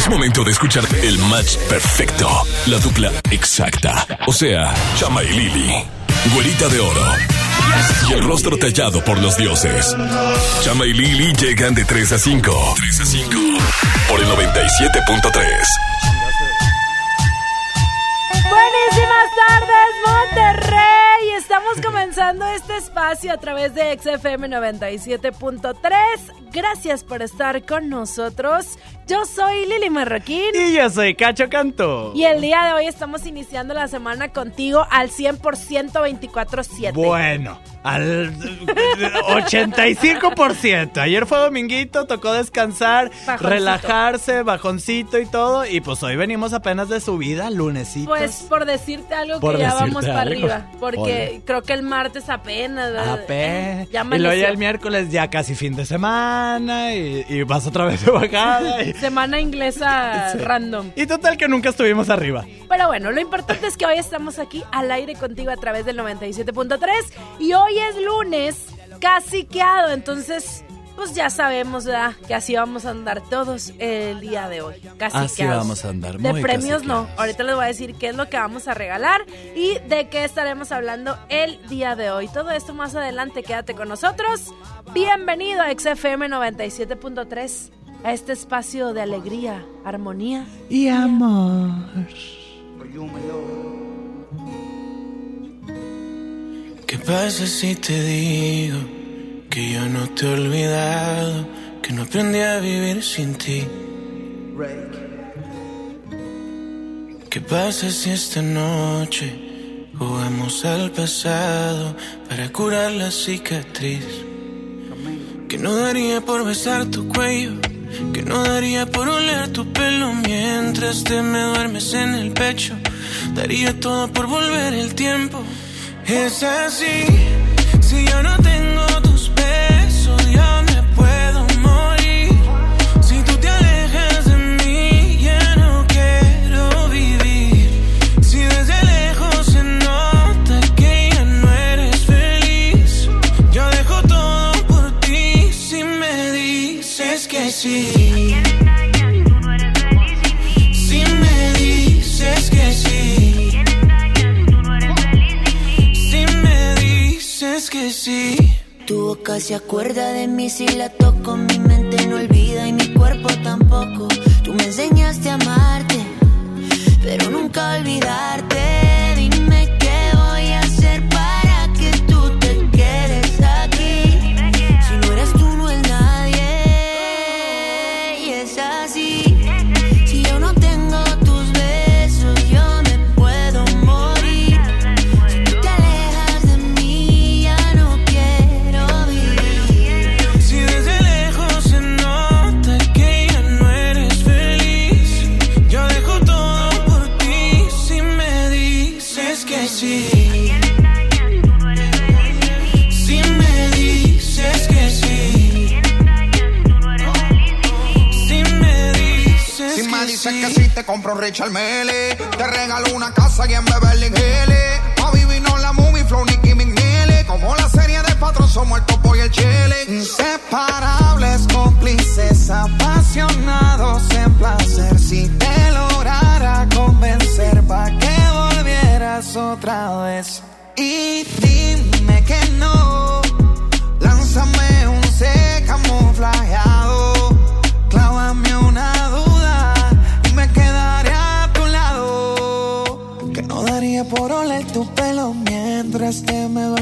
Es momento de escuchar el match perfecto. La dupla exacta. O sea, Chama y Lili. Güerita de oro. Y el rostro tallado por los dioses. Chama y Lili llegan de 3 a 5. 3 a 5. Por el 97.3. Buenísimas tardes, Monterrey. Estamos comenzando este espacio a través de XFM 97.3. Gracias por estar con nosotros. Yo soy Lili Marroquín. Y yo soy Cacho Canto. Y el día de hoy estamos iniciando la semana contigo al 100% 24-7. Bueno, al 85%. Ayer fue dominguito, tocó descansar, Bajoncito. relajarse, bajoncito y todo. Y pues hoy venimos apenas de subida, lunesito. Pues por decirte algo Por que ya vamos para arriba. Porque creo que el martes apenas. ¿verdad? Ape. Eh, ya y luego ya el miércoles ya casi fin de semana y, y vas otra vez de bajada. Y, Semana inglesa Sí. random. y total que nunca estuvimos arriba. Pero bueno, lo importante es que hoy estamos aquí al aire contigo a través del 97.3 y hoy es lunes, caciqueado, entonces pues ya sabemos ¿verdad? que así vamos a andar todos el día de hoy. Caciqueados. Así vamos a andar, De muy premios no, ahorita les voy a decir qué es lo que vamos a regalar y de qué estaremos hablando el día de hoy. Todo esto más adelante, quédate con nosotros. Bienvenido a XFM 97.3, a este espacio de alegría, armonía Y amor. ¿Qué pasa si te digo que yo no te he olvidado, que no aprendí a vivir sin ti? ¿Qué pasa si esta noche jugamos al pasado para curar la cicatriz? Que no daría por besar tu cuello, que no daría por oler tu pelo mientras te me duermes en el pecho. Daría todo por volver el tiempo. Es así, si yo no tengo tus besos, ya me puedo sí. Si me dices que sí. Si me dices que sí. Tu boca se acuerda de mí si la toco, mi mente no olvida y mi cuerpo tampoco. Tú me enseñaste a amarte, pero nunca a olvidarte. Te compro Richard Mele. Te regalo una casa y en Beverly Hills.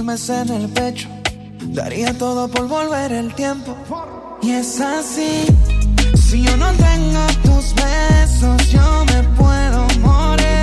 Duermes en el pecho. Daría todo por volver el tiempo. Y es así. Si yo no tengo tus besos, yo me puedo morir.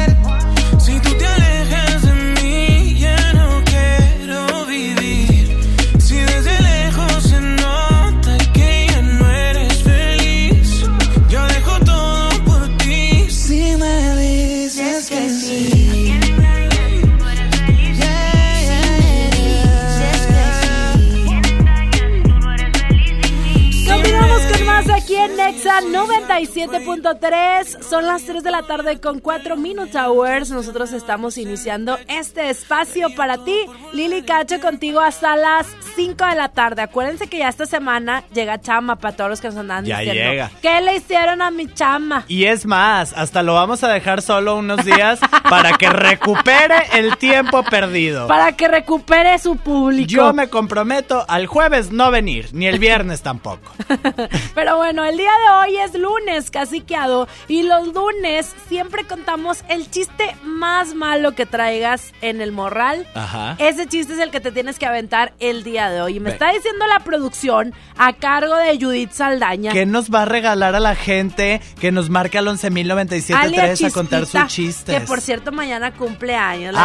97.3, son las 3 de la tarde con 4 Minute Hours. Nosotros estamos iniciando este espacio para ti, Lili Cacho, contigo hasta las 5 de la tarde. Acuérdense que ya esta semana llega chama para todos los que nos andan Ya diciendo. llega. ¿Qué le hicieron a mi chama? Y es más, hasta lo vamos a dejar solo unos días para que recupere el tiempo perdido. Para que recupere su público. Yo me comprometo al jueves no venir, ni el viernes tampoco. Pero bueno, el día de hoy es lunes, caciqueado. Y los lunes siempre contamos el chiste más malo que traigas en el morral. Ajá. Ese chiste es el que te tienes que aventar el día de hoy. Y me está diciendo la producción a cargo de Judith Saldaña. ¿Qué nos va a regalar a la gente que nos marque al 11.097.3 Alia a contar sus chistes? Que por cierto, mañana cumple años. La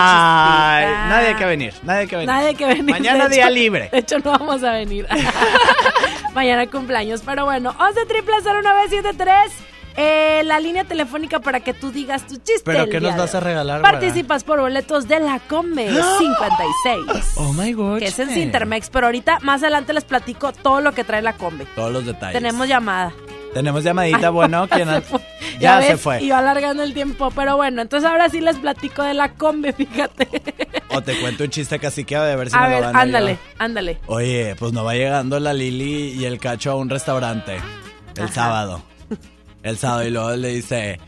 Ay, Chispita. nadie que venir, nadie que venir. Nadie que venir. Mañana De día hecho- libre. De hecho, no vamos a venir. Mañana cumpleaños. Pero bueno, 11 triple 0973. Eh, la línea telefónica para que tú digas tu chiste. ¿Pero qué nos vas a regalar? Participas por boletos de la Come 56. Oh my god. Que es en Cintermex, pero ahorita más adelante les platico todo lo que trae la Combe. Todos los detalles. Tenemos llamada. Tenemos llamadita, bueno, ¿quién Se an- fue. Ya, se fue. Y yo alargando el tiempo, pero bueno, entonces ahora sí les platico de la Combe, fíjate. O te cuento un chiste caciqueado de ver si a me ver, lo van a ándale, ayudar. ándale. Oye, pues no va llegando la Lili y el cacho a un restaurante el Ajá. sábado. El sábado y luego le dice,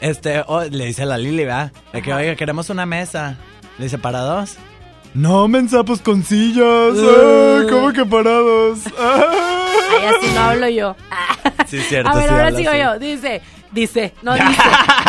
este, oh, le dice a la Lili, ¿verdad? De que, oiga, queremos una mesa. Le dice, ¿para dos? No, mensa, pues con sillas. Ay, ¿Cómo que para dos? Ay, así no hablo yo. Sí, es cierto. A ver, sí ahora sigo así. yo. Dice, dice, no dice.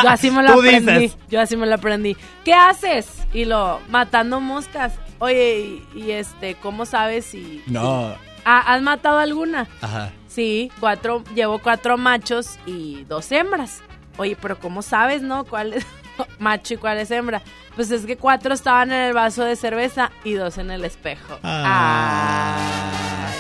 Yo así me lo Tú aprendí. dices. Yo así me lo aprendí. ¿Qué haces? Y lo, matando moscas. Oye, y, y este, ¿cómo sabes si... No, Ah, ¿Has matado alguna? ajá. Sí, cuatro, llevo cuatro machos y dos hembras. Oye, pero ¿cómo sabes, no? ¿Cuál es macho y cuál es hembra? Pues es que cuatro estaban en el vaso de cerveza y dos en el espejo. Ah. Ay.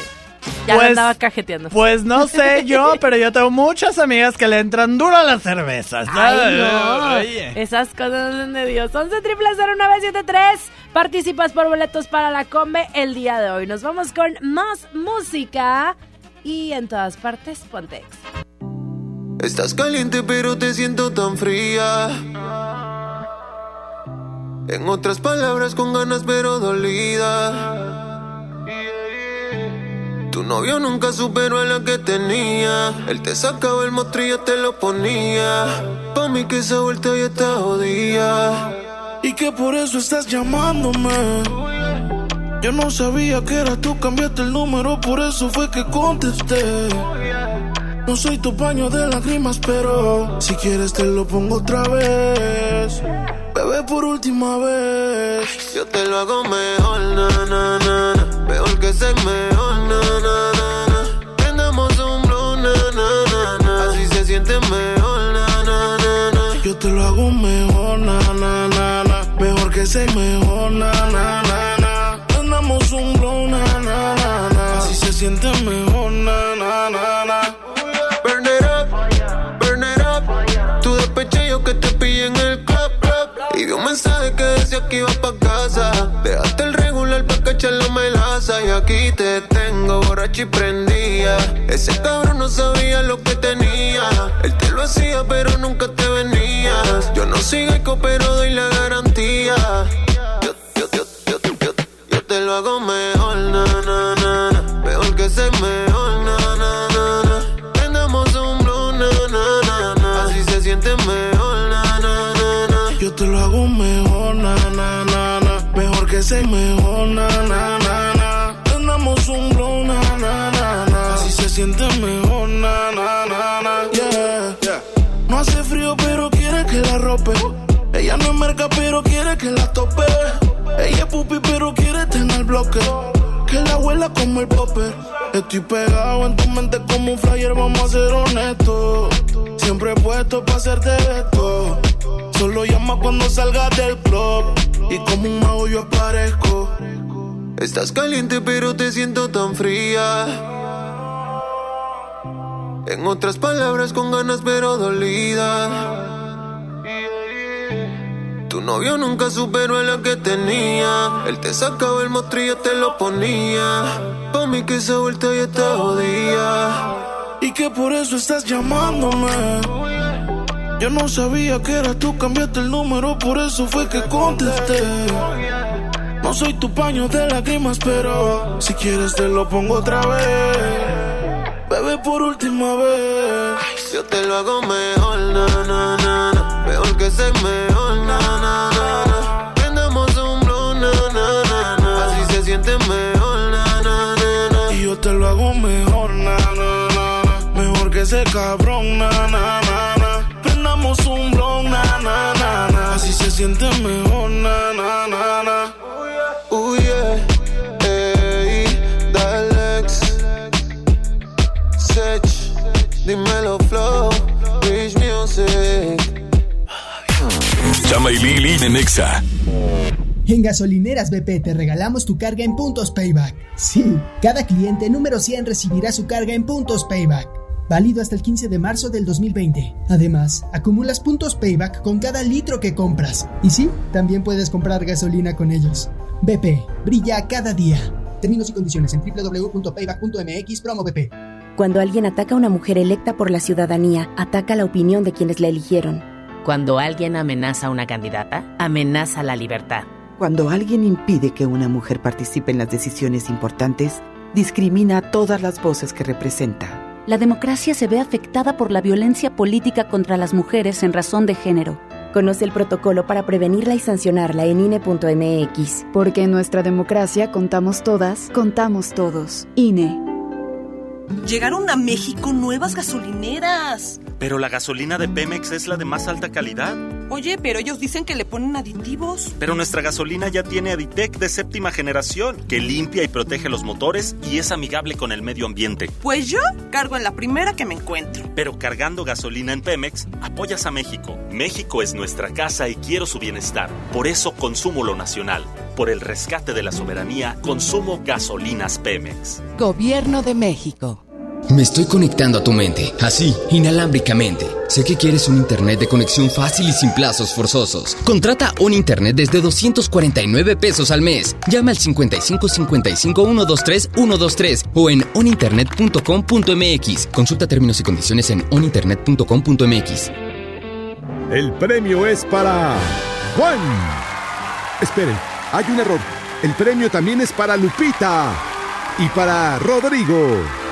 Ya Pues- andaba cajeteando. Pues no sé yo, pero yo tengo muchas amigas que le entran duro a las cervezas. Ay, no. Oye. Esas cosas no son de Dios. 11 triple 0973. Participas por boletos para la combe el día de hoy. Nos vamos con más música. Y en todas partes, Pontex. Estás caliente pero te siento tan fría. En otras palabras con ganas pero dolida. Tu novio nunca superó a la que tenía. Él te sacaba el mostrillo, te lo ponía. Pa' mí que esa vuelta ya está jodida. Y que por eso estás llamándome. Yo no sabía que era tú, cambiaste el número, por eso fue que contesté. No soy tu paño de lágrimas, pero si quieres te lo pongo otra vez. Bebé, por última vez. Yo te lo hago mejor, na, na, na, na. Mejor que ser mejor, na, na, na, na. Prendamos un blow, na, na, na, na. Así se siente mejor, na, na, na, na. Yo te lo hago mejor, na, na, na, na. Mejor que ser mejor, na, na, na. Na. Así se siente mejor, na, na, na, na. Burn it up, burn it up. Tu despeche yo que te pillé en el club, club. Y vi un mensaje que decía que iba pa' casa. Dejaste el regular pa' cachar la melaza. Y aquí te tengo borracho y prendía. Ese cabrón no sabía lo que tenía. Él te lo hacía, pero nunca te venías. Yo no soy geico, pero doy la garantía. Yo, yo, yo, yo, yo, yo te lo hago mejor, na, na, na, que ser mejor, na, na, na, na. Prendamos un blow, na, na, na, na. Así se siente mejor, na, na, na, na. Yo te lo hago mejor, na, na, na, na. Mejor que ser mejor, na, na, na, na. Un blow, na, na, na, na. Así se siente mejor, na, na, na, na. Yeah, yeah. No hace frío, pero quiere que la rope. Ella no es merca, pero quiere que la tope. Ella es pupi, pero quiere tener bloque. Que la abuela como el popper. Estoy pegado en tu mente como un flyer, vamos a ser honestos. Siempre puesto para hacerte esto. Solo llama cuando salgas del club. Y como un mago yo aparezco. Estás caliente, pero te siento tan fría. En otras palabras, con ganas, pero dolida. Tu novio nunca superó a la que tenía. Él te sacaba el mostrillo, te lo ponía. Pa' mí que esa vuelta ya está jodida. y que por eso estás llamándome. Yo no sabía que era tú, cambiaste el número, por eso fue que contesté. No soy tu paño de lágrimas, pero si quieres te lo pongo otra vez. Bebé, por última vez. Yo te lo hago mejor, na, na, na. Mejor que ser mejor, cabrón, na, na, na, na. Prendamos un blow, na, na, na, na. Así se siente mejor, na, na, na, na. Uy, yeah. Ey, Dalex. Sech. Dímelo, Flow. Rich Music. Chama y Lili en Nexa. En gasolineras BP te regalamos tu carga en puntos payback. Sí, cada cliente número 100 recibirá su carga en puntos payback. Válido hasta el 15 de marzo del 2020. Además, acumulas puntos payback con cada litro que compras. Y sí, también puedes comprar gasolina con ellos. BP, brilla cada día. Términos y condiciones en www.payback.mx promo BP. Cuando alguien ataca a una mujer electa por la ciudadanía, ataca la opinión de quienes la eligieron. Cuando alguien amenaza a una candidata, amenaza la libertad. Cuando alguien impide que una mujer participe en las decisiones importantes, discrimina a todas las voces que representa. La democracia se ve afectada por la violencia política contra las mujeres en razón de género. Conoce el protocolo para prevenirla y sancionarla en INE.mx. Porque en nuestra democracia contamos todas, contamos todos. INE. Llegaron a México nuevas gasolineras. Pero la gasolina de Pemex es la de más alta calidad. Oye, pero ellos dicen que le ponen aditivos. Pero nuestra gasolina ya tiene Aditec de séptima generación, que limpia y protege los motores y es amigable con el medio ambiente. Pues yo cargo en la primera que me encuentro. Pero cargando gasolina en Pemex, apoyas a México. México es nuestra casa y quiero su bienestar. Por eso consumo lo nacional. Por el rescate de la soberanía, consumo gasolinas Pemex. Gobierno de México. Me estoy conectando a tu mente, así, inalámbricamente. Sé que quieres un internet de conexión fácil y sin plazos forzosos. Contrata un internet desde 249 pesos al mes. Llama al 55 55 123 123 o en oninternet.com.mx. Consulta términos y condiciones en oninternet.com.mx. El premio es para Juan. Esperen, hay un error. El premio también es para Lupita y para Rodrigo.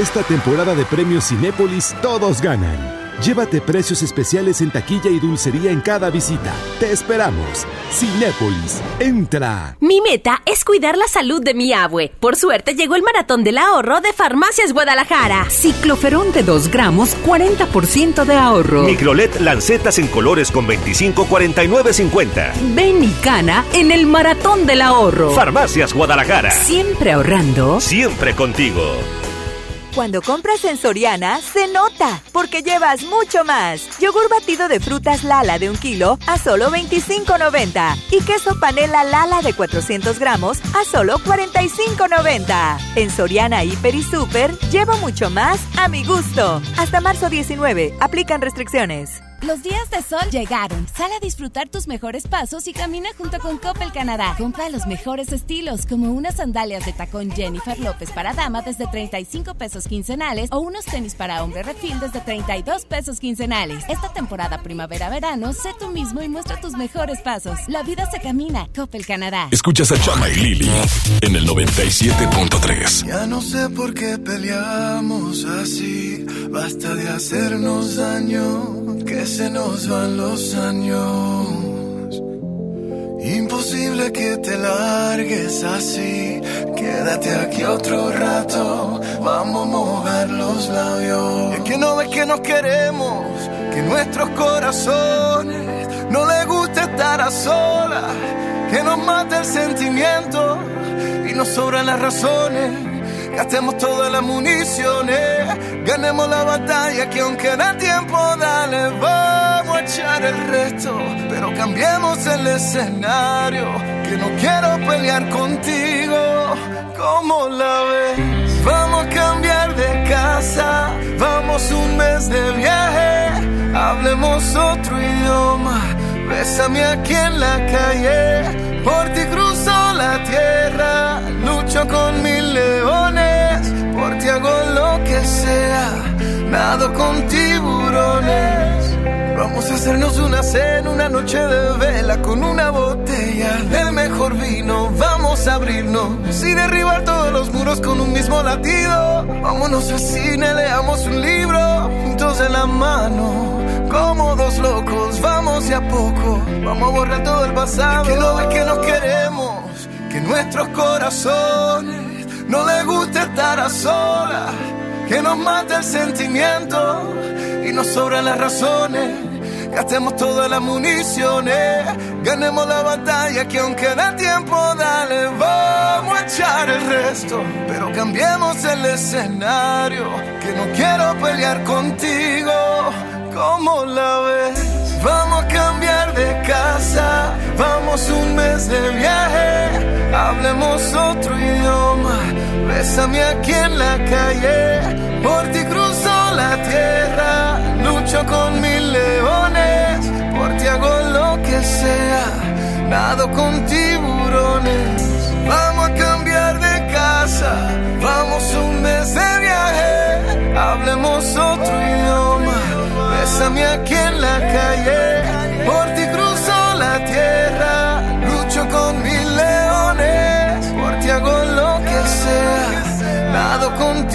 Esta temporada de premios Cinépolis todos ganan. Llévate precios especiales en taquilla y dulcería en cada visita. Te esperamos. Cinépolis, entra. Mi meta es cuidar la salud de mi abue. Por suerte llegó el maratón del ahorro de Farmacias Guadalajara. Cicloferón de 2 gramos, 40% de ahorro. Microlet lancetas en colores con 25, 49, 50. Ven y cana en el maratón del ahorro. Farmacias Guadalajara. Siempre ahorrando. Siempre contigo. Cuando compras en Soriana, se nota, porque llevas mucho más. Yogur batido de frutas Lala de un kilo a solo $25.90. Y queso panela Lala de 400 gramos a solo $45.90. En Soriana, Hiper y Super, llevo mucho más a mi gusto. Hasta marzo 19, aplican restricciones. Los días de sol llegaron. Sal a disfrutar tus mejores pasos y camina junto con Coppel Canadá. Compra los mejores estilos, como unas sandalias de tacón Jennifer López para dama desde 35 pesos quincenales o unos tenis para hombre refil desde 32 pesos quincenales. Esta temporada primavera-verano, sé tú mismo y muestra tus mejores pasos. La vida se camina. Coppel Canadá. Escuchas a Chama y Lili en el 97.3. Ya no sé por qué peleamos así. Basta de hacernos daño que se nos van los años. Imposible que te largues así. Quédate aquí otro rato. Vamos a mojar los labios. Es que no ves que nos queremos. Que nuestros corazones no les gusta estar a solas. Que nos mata el sentimiento y nos sobran las razones. Gastemos todas las municiones, ganemos la batalla que aunque da tiempo, dale, vamos a echar el resto, pero cambiemos el escenario, que no quiero pelear contigo, ¿cómo la ves? Vamos a cambiar de casa, vamos un mes de viaje, hablemos otro idioma, bésame aquí en la calle, por ti cruzo la tierra, lucho con mil leones, nado con tiburones. Vamos a hacernos una cena, una noche de vela con una botella del mejor vino. Vamos a abrirnos y derribar todos los muros con un mismo latido. Vámonos al cine, leamos un libro juntos en la mano. Como dos locos, vamos de a poco. Vamos a borrar todo el pasado. que no ve que nos queremos, que nuestros corazones no les gusta estar a solas. Que nos mate el sentimiento y nos sobran las razones. Gastemos todas las municiones, ganemos la batalla que aunque da tiempo, dale, vamos a echar el resto. Pero cambiemos el escenario, que no quiero pelear contigo, ¿cómo la ves? Vamos a cambiar de casa, vamos un mes de viaje, hablemos otro idioma, bésame aquí en la calle, por ti cruzo la tierra, lucho con mil leones, por ti hago lo que sea, nado con tiburones, vamos a cambiar de casa, vamos un mes de viaje, hablemos otro idioma, bésame aquí en la calle, por ti cruzo la tierra, lucho con mil leones, por ti hago lo que sea, nado con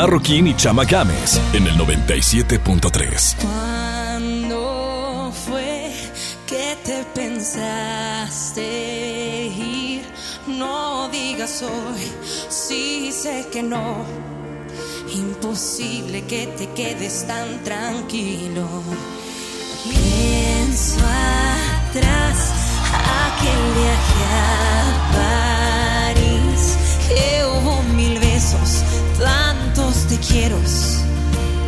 Marroquín y Chama Games en el 97.3. ¿Cuándo fue que te pensaste ir? No digas hoy, sí sé que no. Imposible que te quedes tan tranquilo. Pienso atrás, aquel viaje a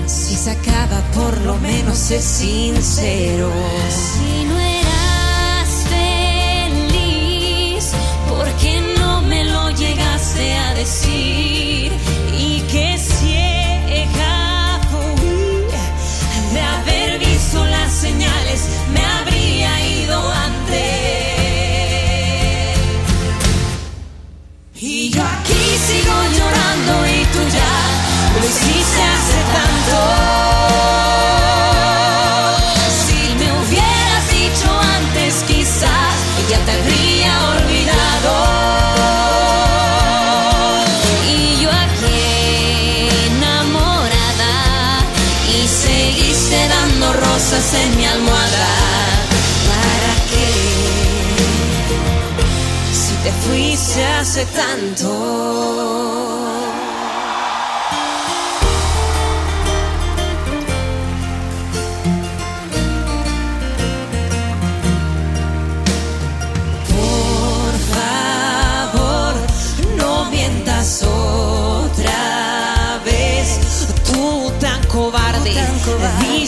Si se acaba, por lo menos es sincero. Si no eras feliz, ¿por qué no me lo llegaste a decir? Y que ciega fui de haber visto las señales, me habría ido antes. Y yo aquí sigo llorando lo hiciste hace tanto. Si me hubieras dicho antes, quizás ya te habría olvidado. Y yo aquí enamorada y seguiste dando rosas en mi almohada. ¿Para qué? Si te fuiste hace tanto.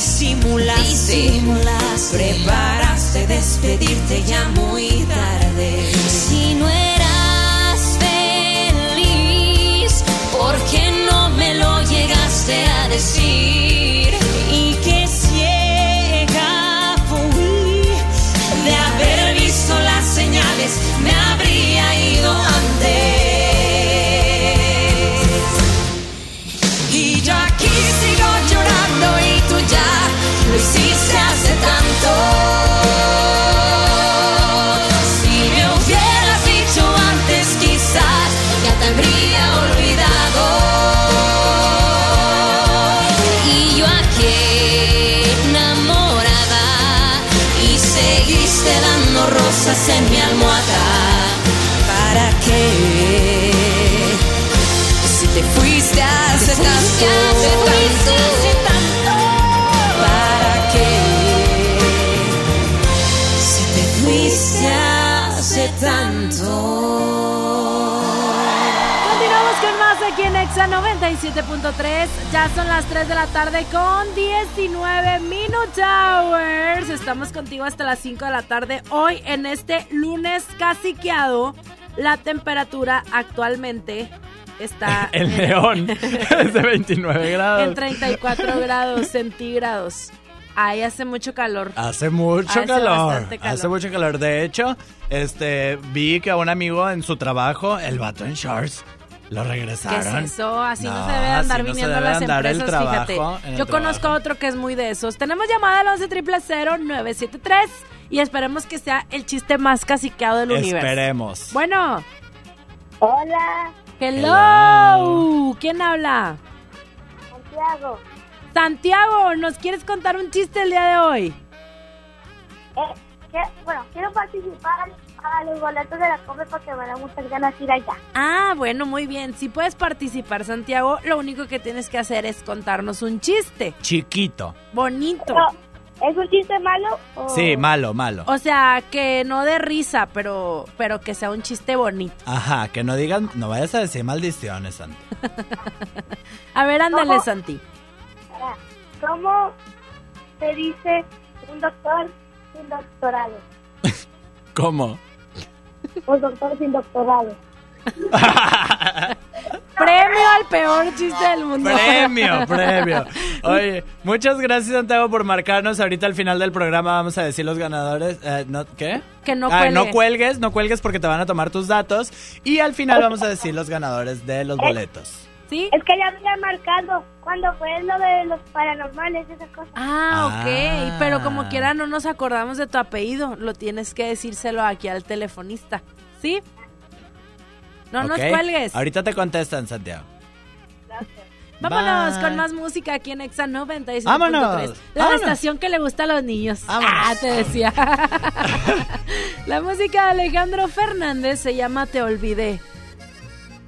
Disimulaste, preparaste despedirte ya muy tarde. Si no eras feliz, ¿por qué no me lo llegaste a decir? Exa 97.3. Ya son las 3 de la tarde con 19 Minute Hours. Estamos contigo hasta las 5 de la tarde. Hoy en este lunes casiqueado, la temperatura actualmente está en- león es de 29 grados. en 34 grados centígrados. Ahí hace mucho calor. Hace mucho Hace calor. bastante calor. Hace mucho calor. De hecho, este vi que a un amigo en su trabajo, el vato en shorts, lo ¿Qué regresaron. es eso? Así no, No, se debe andar así no se viniendo a debe las andar el empresas, fíjate. trabajo, en el Yo conozco a otro que es muy de esos. Tenemos llamada al 11 973 y esperemos que sea el chiste más caciqueado del universo. Esperemos. Bueno. Hola. Hello. ¿Quién habla? Santiago. Santiago, ¿nos quieres contar un chiste el día de hoy? Eh, que- bueno, quiero participar a los boletos de la Copa porque me da muchas ganas de ir allá. Ah, bueno, muy bien. Si puedes participar, Santiago, lo único que tienes que hacer es contarnos un chiste. Chiquito. Bonito. ¿Es un chiste malo? O... Sí, malo, malo. O sea, que no de risa, pero, pero que sea un chiste bonito. Ajá, que no digan, no vayas a decir maldiciones, Santi. A ver, ándale, ¿Cómo? Santi. Ahora, ¿Cómo se dice un doctor sin doctorado? ¿Cómo? Un doctor sin doctorado. Premio al peor chiste del mundo. Premio, premio. Oye, muchas gracias Santiago por marcarnos. Ahorita al final del programa vamos a decir los ganadores. Eh, no, ¿Qué? Que no Ah, no cuelgues, no cuelgues porque te van a tomar tus datos. Y al final vamos a decir los ganadores de los boletos. ¿Sí? Es que ya había marcado cuando fue lo de los paranormales, esas cosas. Ah, ok. Ah. Pero como quiera no nos acordamos de tu apellido. Lo tienes que decírselo aquí al telefonista. ¿Sí? No nos cuelgues. Ahorita te contestan, Santiago. Vámonos Bye. con más música aquí en Exa 96.3. Vámonos, La vámonos. estación que le gusta a los niños. Vámonos. Ah, te decía. La música de Alejandro Fernández se llama Te Olvidé.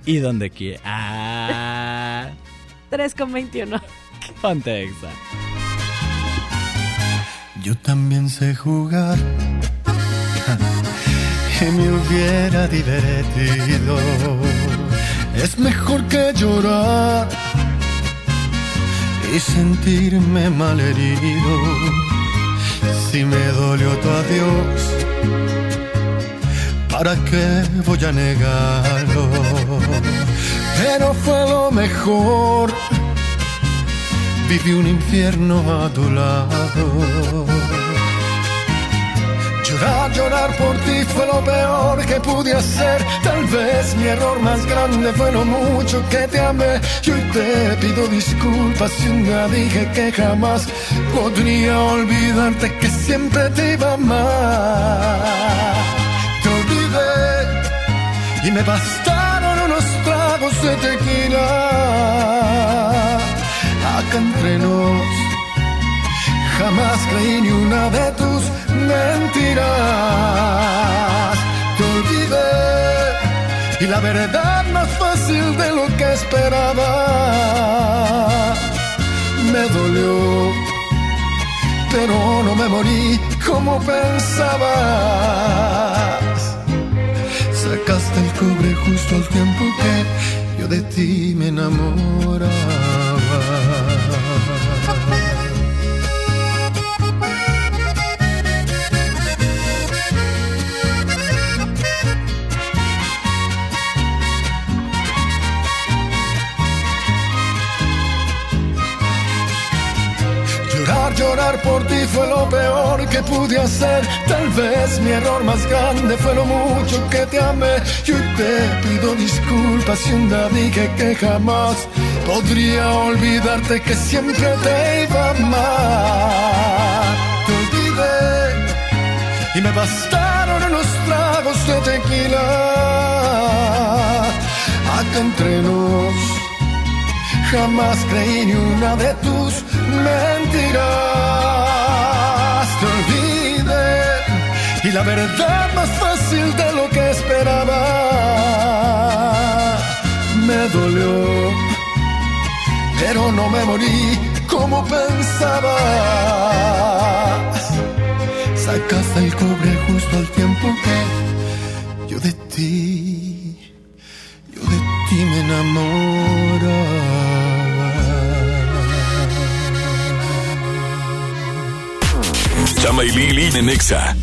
¿Y dónde quiere? Ah, 3 con 21. ponte exa. Yo también sé jugar y me hubiera divertido. Es mejor que llorar y sentirme malherido. Si me dolió tu adiós, ¿para qué voy a negarlo? Pero fue lo mejor. Viví un infierno a tu lado. Llorar, llorar por ti fue lo peor que pude hacer. Tal vez mi error más grande fue lo mucho que te amé. Y hoy te pido disculpas si un dije que jamás podría olvidarte que siempre te iba a amar. Te olvidé y me tragos de tequila. Acá entre nos Jamás creí ni una de tus mentiras. Te olvidé y la verdad más fácil de lo que esperaba. Me dolió, pero no me morí como pensabas. Sacaste el cobre justo al tiempo que de ti me enamoraba. Llorar, por ti fue lo peor que pude hacer. Tal vez mi error más grande fue lo mucho que te amé. Y te pido disculpas si un día dije que jamás podría olvidarte que siempre te iba a amar. Te olvidé y me bastaron unos tragos de tequila. Acá entre nos Jamás creí ni una de tus mentiras. Te olvidé y la verdad más fácil de lo que esperaba. Me dolió, pero no me morí como pensaba. Sacaste el cobre justo al tiempo que yo de ti, en Exa.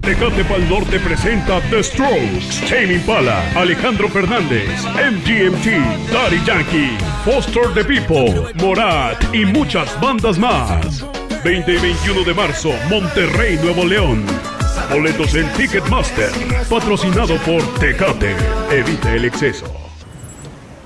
Tecate Pal Norte presenta The Strokes, Tame Impala, Alejandro Fernández, MGMT, Daddy Yankee, Foster the People, Morat y muchas bandas más. 20 y 21 de marzo, Monterrey, Nuevo León. Boletos en Ticketmaster, patrocinado por Tecate. Evite el exceso.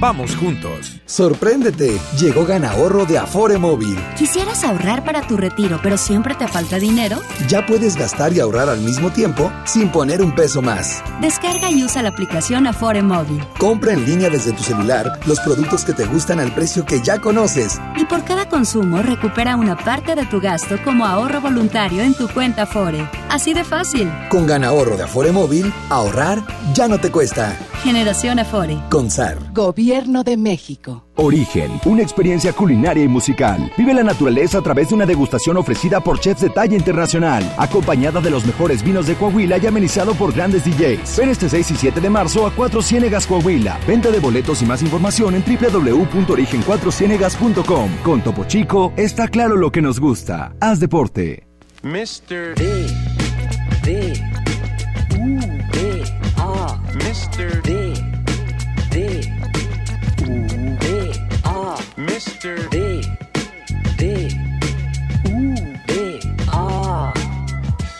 Vamos juntos. Sorpréndete. Llegó Ganahorro de Afore Móvil. ¿Quisieras ahorrar para tu retiro, pero siempre te falta dinero? Ya puedes gastar y ahorrar al mismo tiempo sin poner un peso más. Descarga y usa la aplicación Afore Móvil. Compra en línea desde tu celular los productos que te gustan al precio que ya conoces. Y por cada consumo recupera una parte de tu gasto como ahorro voluntario en tu cuenta Afore. Así de fácil. Con Ganahorro de Afore Móvil, ahorrar ya no te cuesta. Generación Afore. Con SAR. Gobierno de México. Origen, una experiencia culinaria y musical. Vive la naturaleza a través de una degustación ofrecida por chefs de talla internacional, acompañada de los mejores vinos de Coahuila y amenizado por grandes DJs. Ven este 6 y 7 de marzo a Cuatro Ciénegas Coahuila. Venta de boletos y más información en www.origen4cienegas.com. Con Topo Chico está claro lo que nos gusta. Haz deporte. Mr. D. Mr. D. D. U. D. A.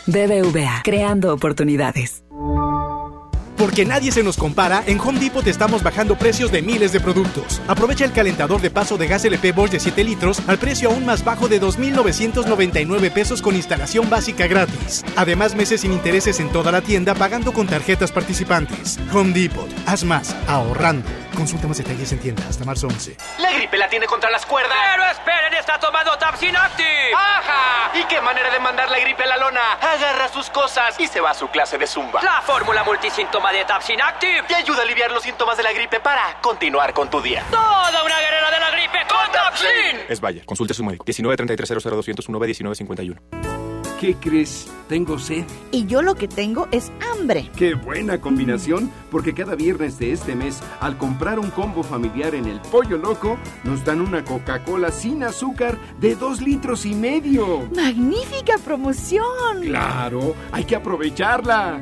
BBVA, creando oportunidades. Porque nadie se nos compara, en Home Depot estamos bajando precios de miles de productos. Aprovecha el calentador de paso de gas LP Bosch de 7 litros al precio aún más bajo de 2.999 pesos con instalación básica gratis. Además, meses sin intereses en toda la tienda pagando con tarjetas participantes. Home Depot, haz más, ahorrando. Consulta más detalles en tienda hasta marzo 11. La gripe la tiene contra las cuerdas. Pero esperen, está tomando Tapsin Active. ¡Ajá! ¿Y qué manera de mandar la gripe a la lona? Agarra sus cosas y se va a su clase de zumba. La fórmula multisíntoma de Tapsin Active te ayuda a aliviar los síntomas de la gripe para continuar con tu día. Toda una guerrera de la gripe con Tapsin. Es Vaya, consulte a su médico. 19 33 00 201 19 51. ¿Qué crees? Tengo sed. Y yo lo que tengo es hambre. Qué buena combinación, porque cada viernes de este mes, al comprar un combo familiar en el Pollo Loco, nos dan una Coca-Cola sin azúcar de dos litros y medio. ¡Magnífica promoción! Claro, hay que aprovecharla.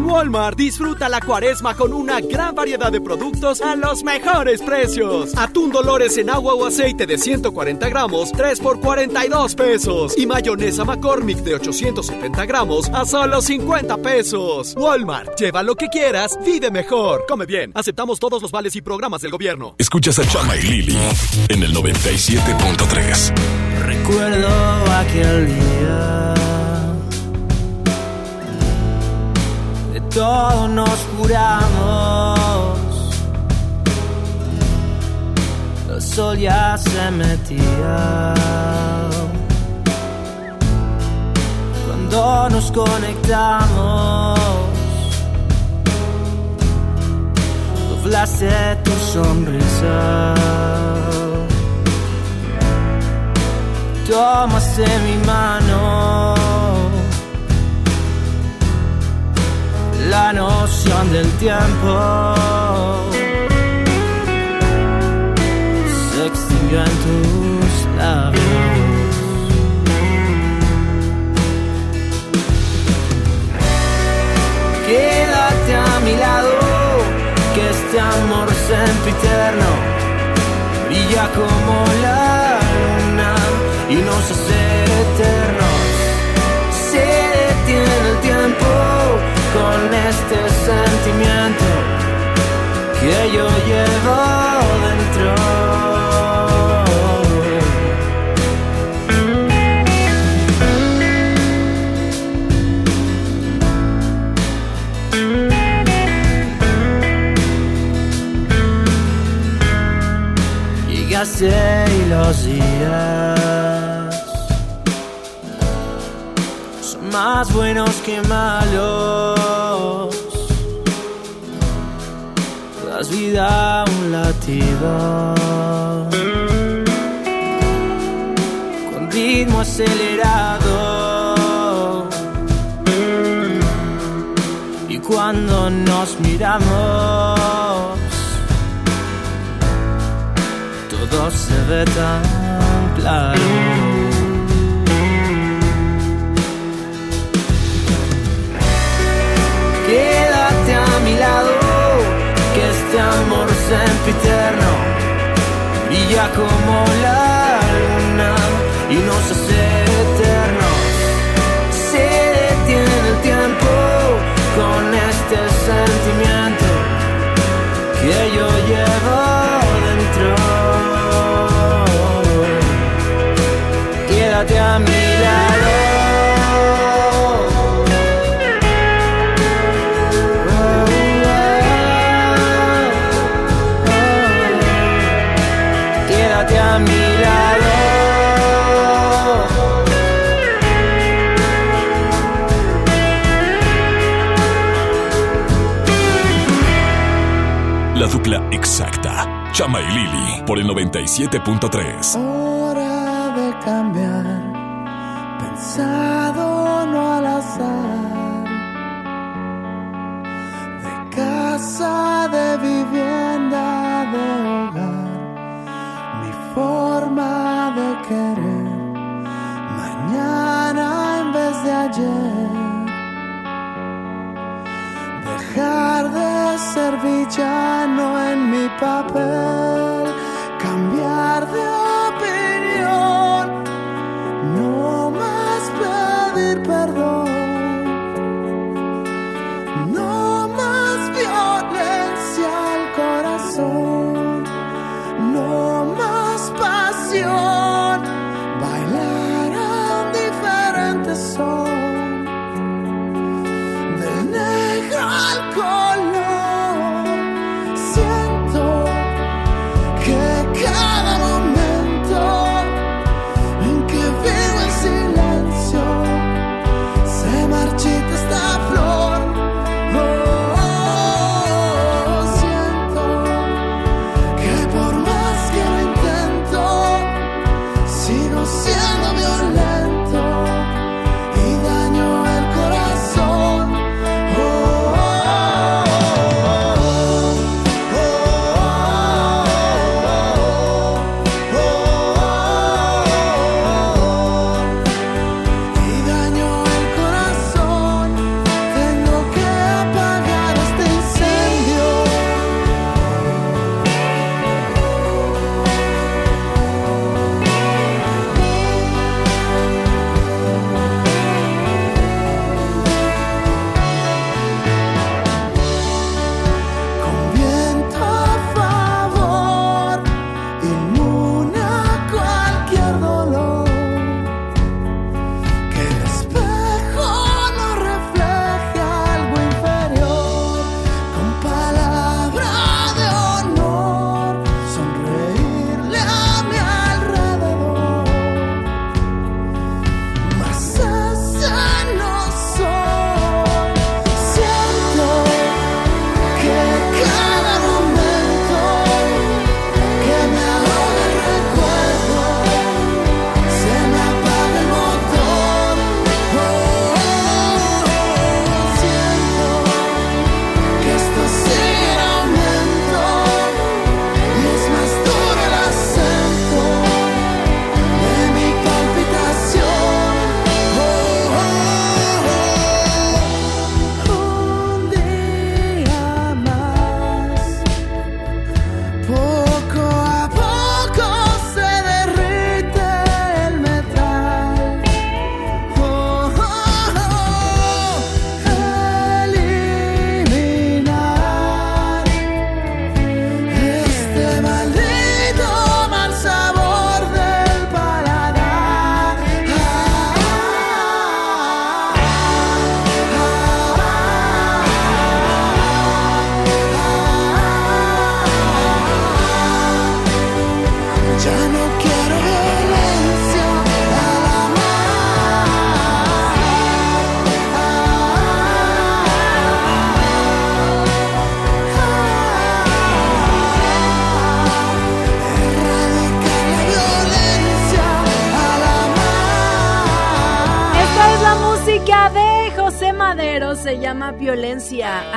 En Walmart disfruta la cuaresma con una gran variedad de productos a los mejores precios. Atún Dolores en agua o aceite de 140 gramos, 3 por 42 pesos. Y mayonesa McCormick de 870 gramos a solo 50 pesos. Walmart, lleva lo que quieras, vive mejor. Come bien, aceptamos todos los vales y programas del gobierno. Escuchas a Chama y Lili en el 97.3. Recuerdo aquel día. Todos nos juramos. El sol ya se metía. Cuando nos conectamos, doblaste tu sonrisa. Tomaste mi mano. La noción del tiempo se extinguió en tus labios. Quédate a mi lado, Y los días son más buenos que malos. Das vida a un latido. acelerado. Y cuando nos miramos, se ve tan claro. Quédate a mi lado, que este amor sempiterno brilla como la luna y nos hace eternos. Se detiene el tiempo con este sentimiento que yo llevo Quédate a mi lado. La dupla exacta. Chama y Lili por el 97.3. ser villano en mi papel,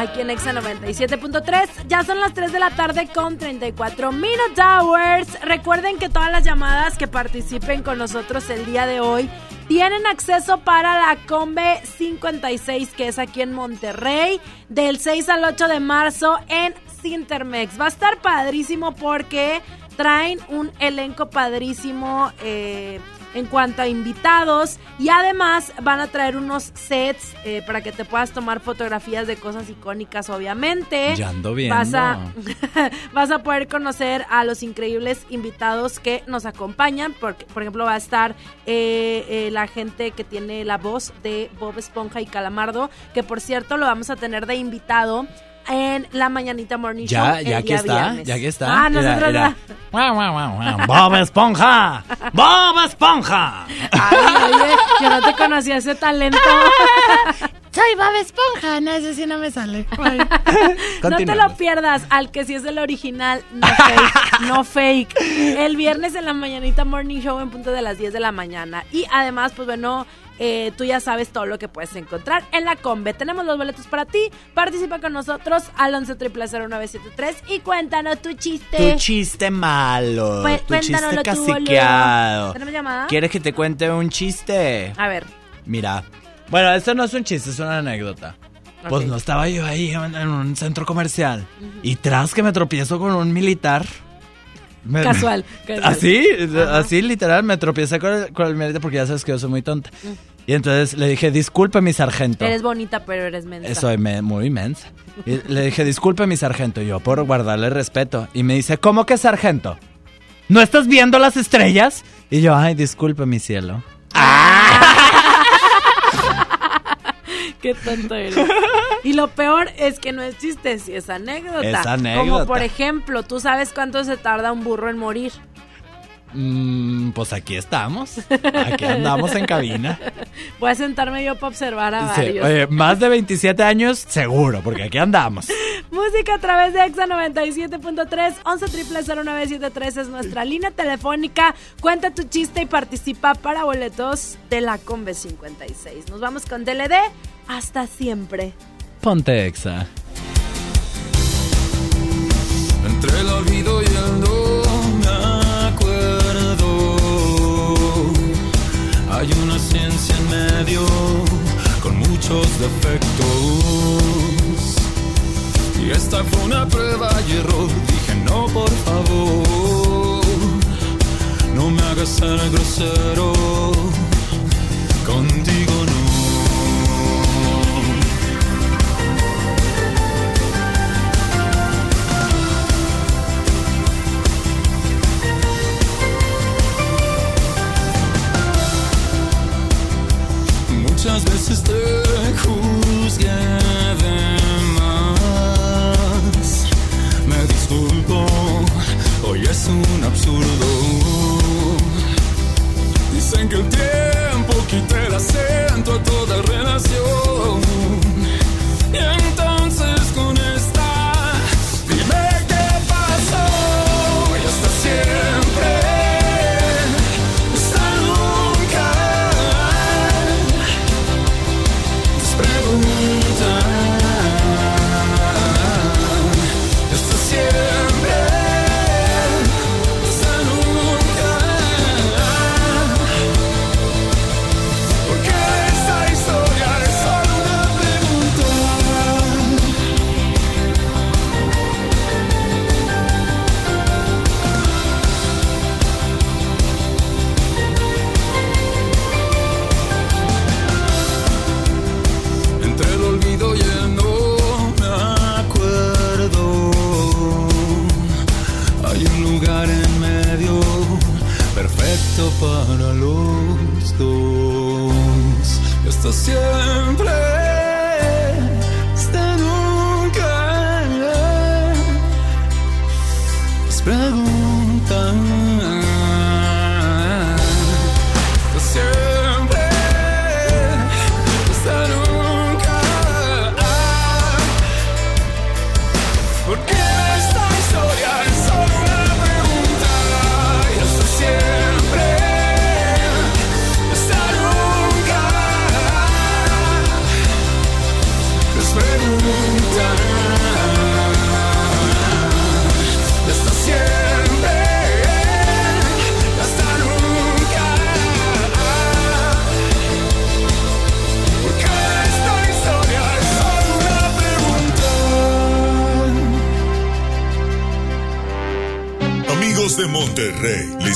aquí en Exa 97.3. Ya son las 3 de la tarde con 34 Minute Hours. Recuerden que todas las llamadas que participen con nosotros el día de hoy tienen acceso para la Combe 56 que es aquí en Monterrey del 6 al 8 de marzo en Cintermex. Va a estar padrísimo porque traen un elenco padrísimo. Eh, en cuanto a invitados y además van a traer unos sets eh, para que te puedas tomar fotografías de cosas icónicas obviamente. Ya ando viendo. Vas a, vas a poder conocer a los increíbles invitados que nos acompañan, porque por ejemplo va a estar eh, eh, la gente que tiene la voz de Bob Esponja y Calamardo, que por cierto lo vamos a tener de invitado en la Mañanita Morning Show. Ya, el ya que día está, viernes. ya que está. Ah, nosotros guau, guau. Bob Esponja. Bob Esponja. Ay, oye, yo no te conocía ese talento. Soy Bob Esponja. No, ese sí no me sale. No te lo pierdas, al que sí es el original, no fake, no fake. El viernes en la mañanita Morning Show en punto de las 10 de la mañana. Y además, pues bueno, eh, tú ya sabes todo lo que puedes encontrar en la Combe. Tenemos los boletos para ti. Participa con nosotros al 11 0973 y cuéntanos tu chiste. Tu chiste malo. Cu- tu chiste caciqueado. ¿Tenemos llamada? ¿Quieres que te cuente un chiste? A ver. Mira. Bueno, esto no es un chiste, es una anécdota. Pues no estaba yo ahí en, en un centro comercial. Y tras que me tropiezo con un militar. Me- Casual, casual. Así, así literal, me tropiecé con el, con el porque ya sabes que yo soy muy tonta. Y entonces le dije, disculpe mi sargento. Eres bonita, pero eres mensa. Soy me- muy inmensa. Y le dije, disculpe mi sargento, y yo por guardarle respeto. Y me dice, ¿cómo que sargento? ¿No estás viendo las estrellas? Y yo, ay, disculpe mi cielo. Qué tonto eres. Y lo peor es que no es chiste, sí es anécdota. Es anécdota. Como por ejemplo, ¿tú sabes cuánto se tarda un burro en morir? Mm, pues aquí estamos. Aquí andamos en cabina. Voy a sentarme yo para observar a Sí, varios. oye, más de 27 años, seguro, porque aquí andamos. Música a través de Exa 97.3 11 0973 es nuestra línea telefónica. Cuenta tu chiste y participa para boletos de la Combe 56. Nos vamos con DLD. Hasta siempre. Ponte exa. Entre el olvido y el no me acuerdo. Hay una ciencia en medio con muchos defectos. Y esta fue una prueba y error. Dije no, por favor. No me hagas ser grosero. Contigo Muchas veces te juzgué de más. Me disculpo, hoy es un absurdo. Dicen que el tiempo quita el acento a toda relación. Entonces siempre.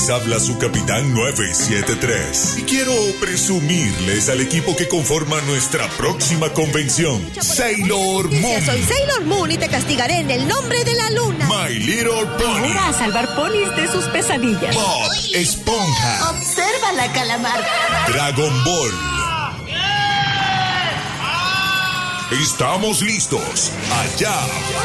Les habla su capitán 973. Y quiero presumirles al equipo que conforma nuestra próxima convención. Sailor Moon. Soy Sailor Moon y te castigaré en el nombre de la luna. My Little Pony. Ahora a salvar ponis de sus pesadillas. Bob Esponja. Observa la calamar. Dragon Ball. Estamos listos. Allá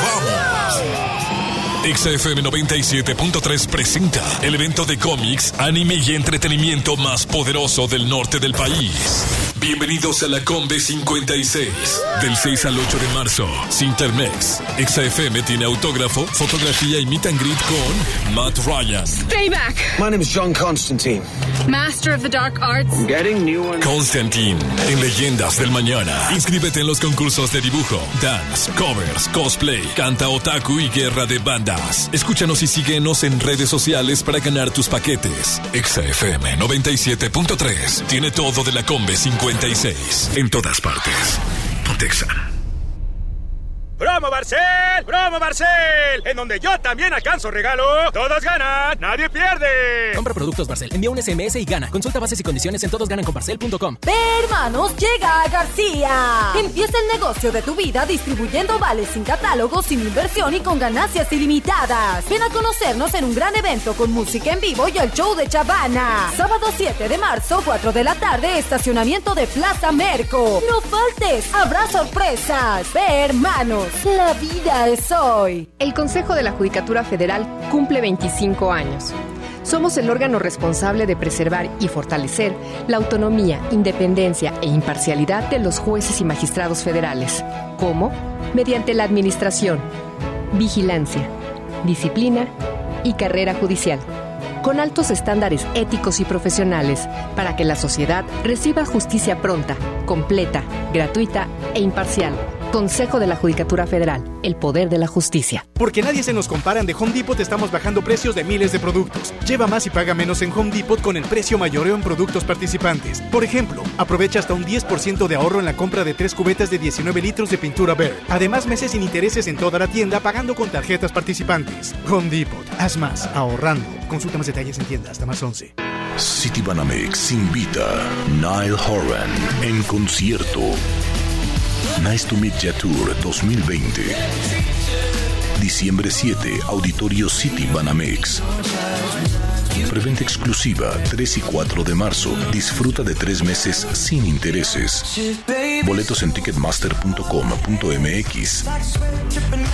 vamos. XFM 97.3 presenta el evento de cómics, anime y entretenimiento más poderoso del norte del país. Bienvenidos a la Combe 56. Del 6 al 8 de marzo, Sintermex. XFM tiene autógrafo, fotografía y meet and greet con Matt Ryan. Payback. My name is John Constantine. Master of the Dark Arts. I'm getting new ones. Constantine, en Leyendas del Mañana. Inscríbete en los concursos de dibujo, dance, covers, cosplay, canta otaku y guerra de bandas. Escúchanos y síguenos en redes sociales para ganar tus paquetes. XFM 97.3 tiene todo de la Combe 56 en todas partes. Pontexa. ¡Promo Barcel! ¡Promo Barcel! En donde yo también alcanzo regalo. Todos ganan, nadie pierde. Compra productos Barcel, envía un SMS y gana. Consulta bases y condiciones en todosgananconbarcel.com. Ve, hermanos, llega a García. Empieza el negocio de tu vida distribuyendo vales sin catálogo, sin inversión y con ganancias ilimitadas. Ven a conocernos en un gran evento con música en vivo y el show de Chavana. Sábado 7 de marzo, 4 de la tarde, estacionamiento de Plaza Merco. No faltes, habrá sorpresas. Ve, hermanos, la vida es hoy. El Consejo de la Judicatura Federal cumple 25 años. Somos el órgano responsable de preservar y fortalecer la autonomía, independencia e imparcialidad de los jueces y magistrados federales. ¿Cómo? Mediante la administración, vigilancia, disciplina y carrera judicial, con altos estándares éticos y profesionales para que la sociedad reciba justicia pronta, completa, gratuita e imparcial. Consejo de la Judicatura Federal, el poder de la justicia. Porque nadie se nos compara, de Home Depot estamos bajando precios de miles de productos. Lleva más y paga menos en Home Depot con el precio mayoreo en productos participantes. Por ejemplo, aprovecha hasta un 10% de ahorro en la compra de tres cubetas de 19 litros de pintura Bear. Además, meses sin intereses en toda la tienda pagando con tarjetas participantes. Home Depot, haz más, ahorrando. Consulta más detalles en tienda hasta más 11. City Banamex invita Nile Horan en concierto. Nice to Meet Ya Tour 2020. Diciembre 7, Auditorio City Banamex. Preventa exclusiva 3 y 4 de marzo. Disfruta de tres meses sin intereses. Boletos en ticketmaster.com.mx.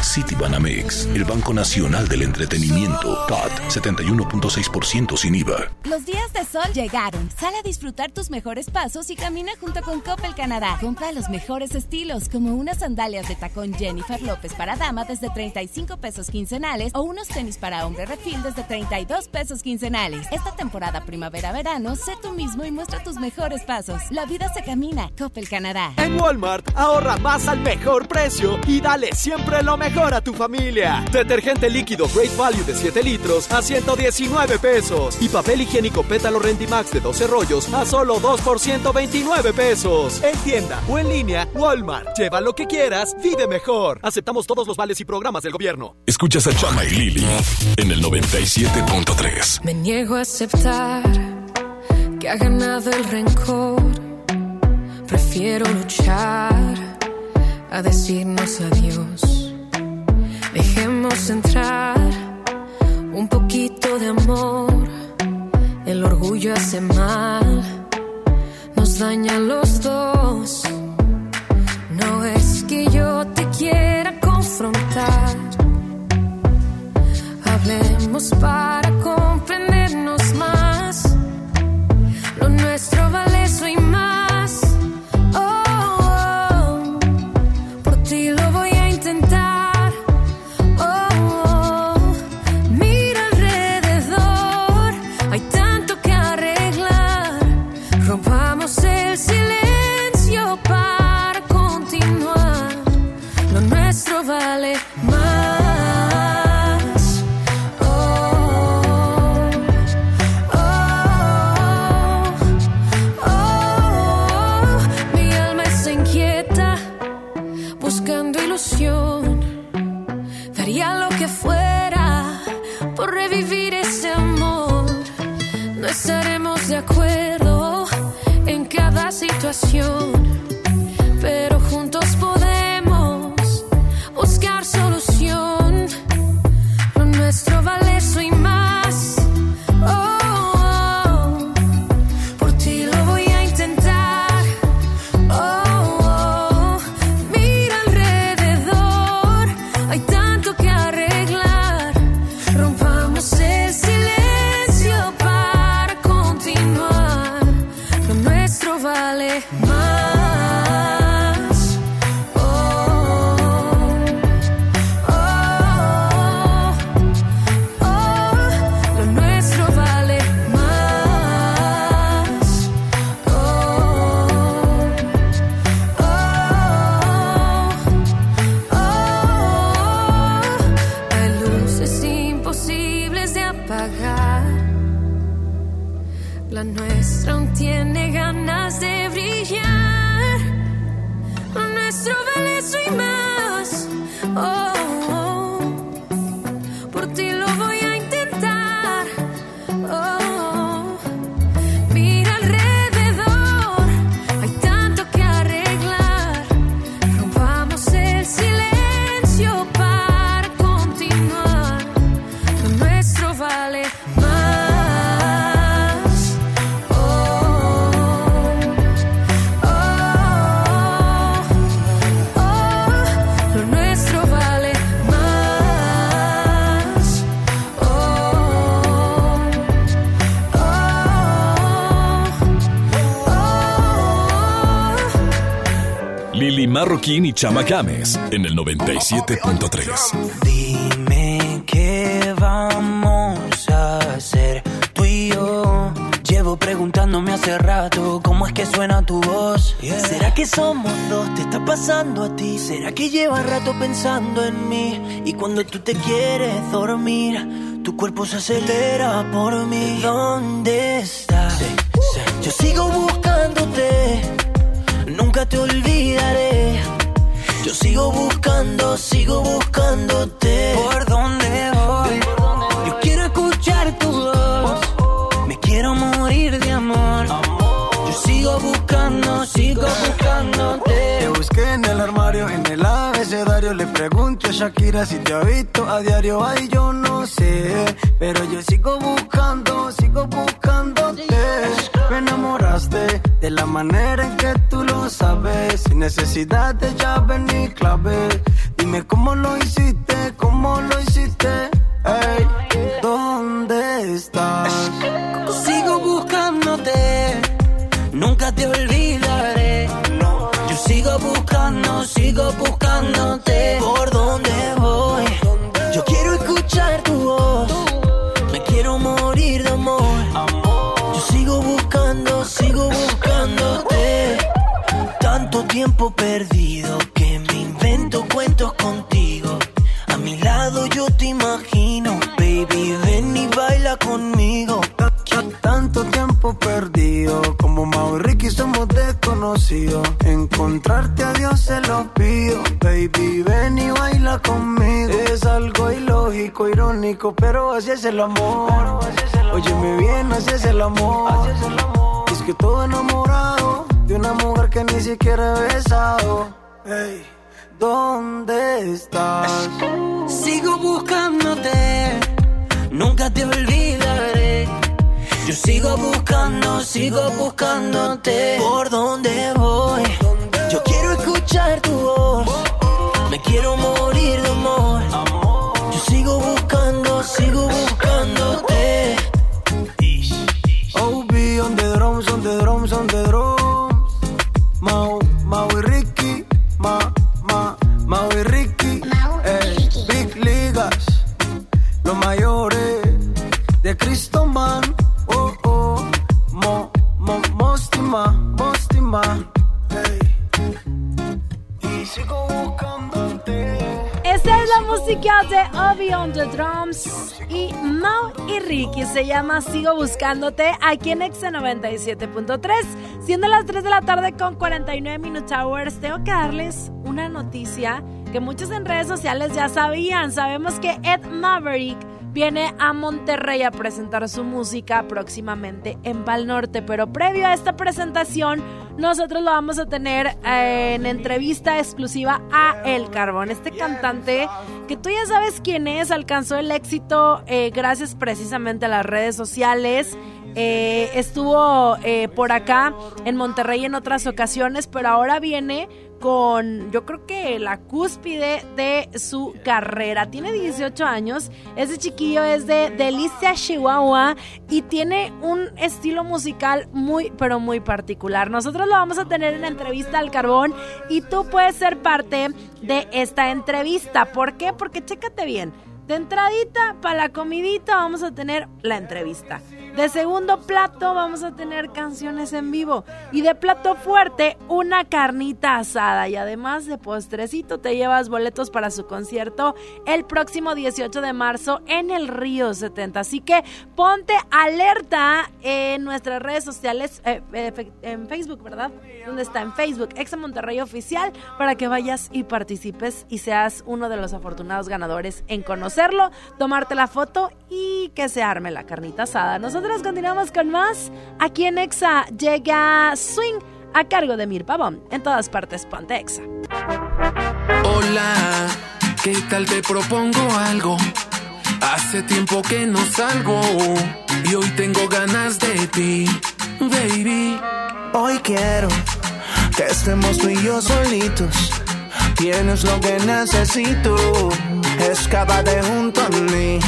City Banamex, el Banco Nacional del Entretenimiento. CAT 71.6% sin IVA. Los días de sol llegaron. Sal a disfrutar tus mejores pasos y camina junto con Coppel Canadá. Compra los mejores estilos, como unas sandalias de tacón Jennifer López para dama desde 35 pesos quincenales o unos tenis para hombre refil desde 32 pesos quincenales. Esta temporada primavera-verano, sé tú mismo y muestra tus mejores pasos. La vida se camina. Coppel Canadá. En Walmart, ahorra más al mejor precio y dale siempre lo mejor a tu familia. Detergente líquido Great Value de 7 litros a 119 pesos. Y papel higiénico Pétalo Rendimax de 12 rollos a solo 2 por 129 pesos. En tienda o en línea, Walmart. Lleva lo que quieras, vive mejor. Aceptamos todos los vales y programas del gobierno. Escuchas a Chama y Lili en el 97.3. Niego a aceptar que ha ganado el rencor. Prefiero luchar a decirnos adiós. Dejemos entrar un poquito de amor. El orgullo hace mal, nos daña a los dos. No es que yo te quiera confrontar. Hablemos para comprendernos más. Lo nuestro vale cada situación, Marroquín y Chama Games en el 97.3. Dime qué vamos a hacer tú y yo. Llevo preguntándome hace rato cómo es que suena tu voz. ¿Será que somos dos? ¿Te está pasando a ti? ¿Será que llevas rato pensando en mí? Y cuando tú te quieres dormir, tu cuerpo se acelera por mí. ¿Dónde estás? Yo sigo buscándote, nunca te olvidaré. Yo sigo buscando, sigo buscándote. ¿Por dónde voy? Yo quiero escuchar tu voz. Me quiero morir de amor. Yo sigo buscando, sigo buscándote. Te busqué en el armario, en el abecedario. Le pregunto a Shakira si te ha visto a diario. Ay, yo no sé. Pero yo sigo buscando, sigo buscándote. Me enamoraste de la manera en que tú lo sabes. Sin necesidad de llave ni clave. Dime cómo lo hiciste, cómo lo hiciste. Ey, ¿dónde estás? Sigo buscándote, nunca te olvidaré. Yo sigo buscando, sigo buscándote. ¿Por dónde voy? Tiempo perdido que me invento cuentos contigo. A mi lado yo te imagino, baby, ven y baila conmigo. Tanto tiempo perdido, como Mau y Ricky somos desconocidos. Encontrarte a Dios se lo pido, baby, ven y baila conmigo. Es algo ilógico, irónico, pero así es el amor. Óyeme bien, así es el amor. Es que todo enamorado de una mujer que ni siquiera he besado. Ey, ¿dónde estás? Sigo buscándote, nunca te olvidaré. Yo sigo buscando, sigo buscándote. ¿Por dónde voy? Yo quiero escuchar tu voz. Me quiero morir de amor. Yo sigo buscando, sigo buscándote. OB on the drums, on the drums, on the drums. Mau, Mau y Ricky, Ma, Ma, Mau y Ricky. Ey, eh, Big Ligas, los mayores de Cristo Man. Oh, oh, Mo, Mo, Mostima, Mostima. Ey. Y sigo buscándote. Música de Obi on the Drums y Mau y Ricky. Se llama Sigo Buscándote aquí en Exa 97.3. Siendo las 3 de la tarde con 49 Minute Hours, tengo que darles una noticia que muchos en redes sociales ya sabían. Sabemos que Ed Maverick viene a Monterrey a presentar su música próximamente en Pal Norte. Pero previo a esta presentación, nosotros lo vamos a tener eh, en entrevista exclusiva a El Carbón, este cantante que tú ya sabes quién es, alcanzó el éxito eh, gracias precisamente a las redes sociales. Eh, estuvo eh, por acá en Monterrey en otras ocasiones, pero ahora viene con, yo creo que la cúspide de su carrera. Tiene 18 años, ese chiquillo es de Delicia, Chihuahua y tiene un estilo musical muy, pero muy particular. Nosotros lo vamos a tener en entrevista al carbón y tú puedes ser parte de esta entrevista. ¿Por qué? Porque chécate bien. De entradita, para la comidita, vamos a tener la entrevista. De segundo plato vamos a tener canciones en vivo. Y de plato fuerte, una carnita asada. Y además de postrecito, te llevas boletos para su concierto el próximo 18 de marzo en el Río 70. Así que ponte alerta en nuestras redes sociales, eh, en Facebook, ¿verdad? ¿Dónde está? En Facebook, Exa Monterrey Oficial, para que vayas y participes y seas uno de los afortunados ganadores en conocerlo, tomarte la foto y que se arme la carnita asada. Nosotros continuamos con más. Aquí en Exa llega Swing a cargo de Mir Pavón. En todas partes, ponte Exa. Hola, ¿qué tal te propongo algo? Hace tiempo que no salgo y hoy tengo ganas de ti, baby. Hoy quiero que estemos tú y yo solitos. Tienes lo que necesito. Escápate junto a mí,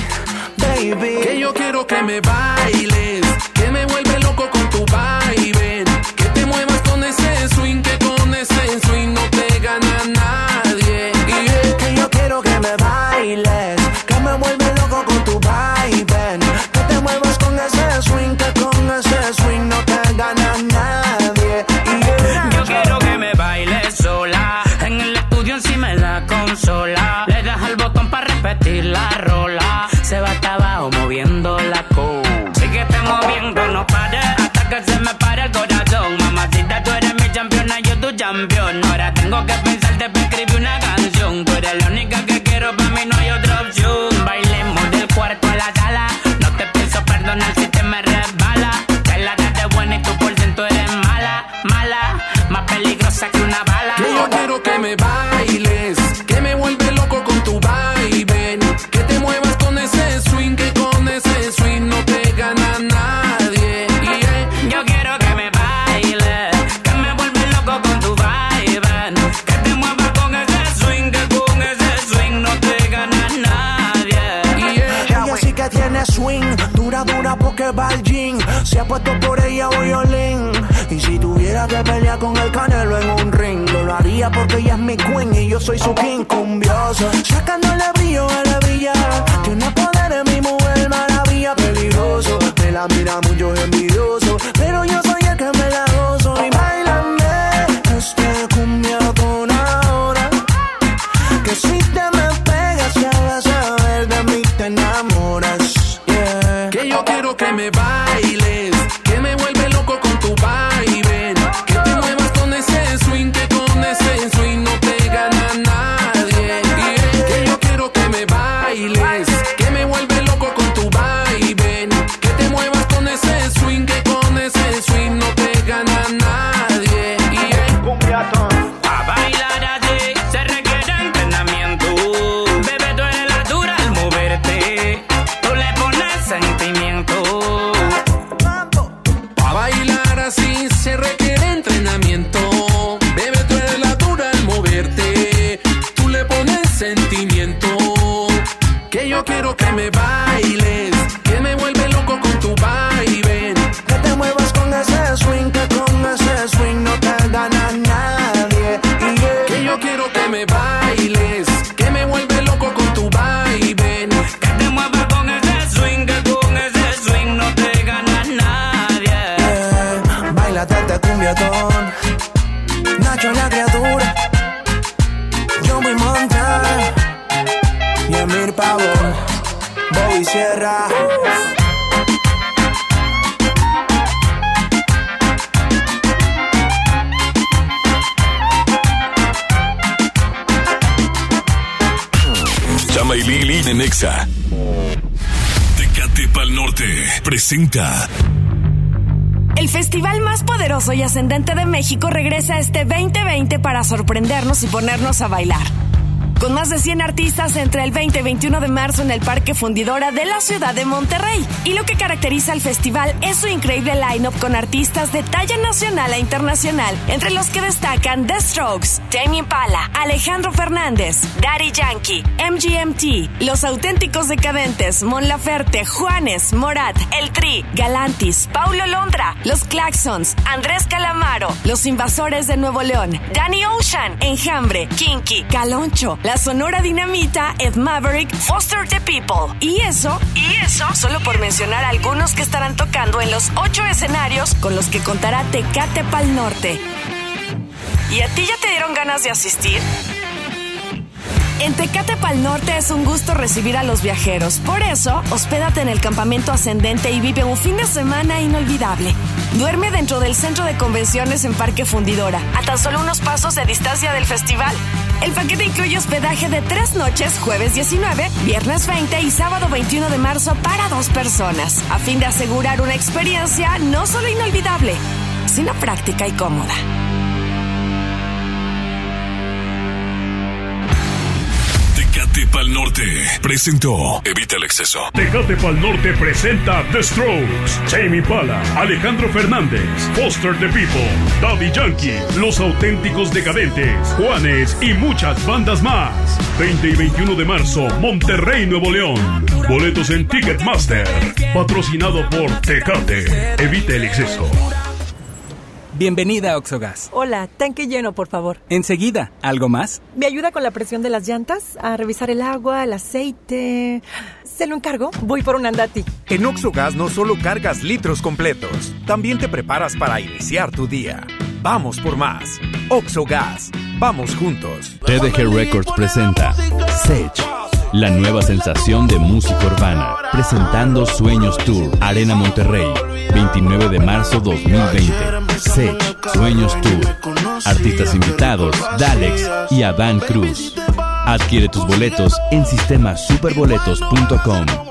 baby. Que yo quiero que me bailes, que me vuelve loco con tu baile. Que te muevas con ese swing, que con ese swing no te gana nadie. Yeah. Que yo quiero que me bailes, que me vuelve loco con tu baile. Que te muevas con ese swing, que con ese swing no te gana nadie. Yeah. Yo quiero que me bailes sola. En el estudio encima de la consola. Le das al botón para repetir la rola. Moviendo la co. Síguete moviendo, no pares. Hasta que se me pare el corazón. Mamacita, tú eres mi campeona, yo tu campeón. Ahora tengo que pensarte para escribir una canción. Tú eres la única que quiero, para mí no hay otra opción. Bailemos del cuarto a la sala. No te pienso perdonar si te me resbala. Que la de buena y tú por ciento eres mala, mala. Más peligrosa que una bala. Yo quiero que me bailes, Se ha puesto por ella violín. Y si tuviera que pelear con el canelo en un ring, lo haría porque ella es mi queen y yo soy su king cumbioso. Sacándole brillo a la brilla. Tiene poder en mi mujer, maravilla, peligroso. Me la mira mucho envidioso, El festival más poderoso y ascendente de México regresa este 2020 para sorprendernos y ponernos a bailar. Con más de 100 artistas entre el 20 y 21 de marzo en el Parque Fundidora de la ciudad de Monterrey. Y lo que caracteriza al festival es su increíble line-up con artistas de talla nacional e internacional, entre los que destacan The Strokes, Tame Impala, Alejandro Fernández, Daddy Yankee, MGMT, Los Auténticos Decadentes, Mon Laferte, Juanes, Morat, El Tri, Galantis, Paulo Londra, Los Claxons, Andrés Calamaro, Los Invasores de Nuevo León, Danny Ocean, Enjambre, Kinky, Caloncho, La Sonora Dinamita, Ed Maverick, Foster the People. Y eso, y eso, solo por mencionar algunos que estarán tocando en los ocho escenarios con los que contará Tecate Pal Norte. ¿Y a ti ya te dieron ganas de asistir? En Tecate Pal Norte es un gusto recibir a los viajeros. Por eso, hospédate en el campamento ascendente y vive un fin de semana inolvidable. Duerme dentro del centro de convenciones en Parque Fundidora, a tan solo unos pasos de distancia del festival. El paquete incluye hospedaje de tres noches, jueves 19, viernes 20 y sábado 21 de marzo para dos personas, a fin de asegurar una experiencia no solo inolvidable, sino práctica y cómoda. Pal Norte presentó Evita el exceso. Tecate Pal Norte presenta The Strokes, Jamie Pala, Alejandro Fernández, Foster the People, Daddy Yankee, Los Auténticos Decadentes, Juanes y muchas bandas más. 20 y 21 de marzo, Monterrey, Nuevo León. Boletos en Ticketmaster. Patrocinado por Tecate. Evita el exceso. Bienvenida a Oxogas. Hola, tanque lleno, por favor. Enseguida, ¿algo más? ¿Me ayuda con la presión de las llantas? A revisar el agua, el aceite. ¿Se lo encargo? Voy por un andati. En Oxogas no solo cargas litros completos, también te preparas para iniciar tu día. Vamos por más. Oxogas. Vamos juntos. TDG Records presenta Sage, la nueva sensación de música urbana, presentando Sueños Tour, Arena Monterrey, 29 de marzo 2020. Sage, Sueños Tour. Artistas invitados, Dalex y Adán Cruz. Adquiere tus boletos en sistemasuperboletos.com.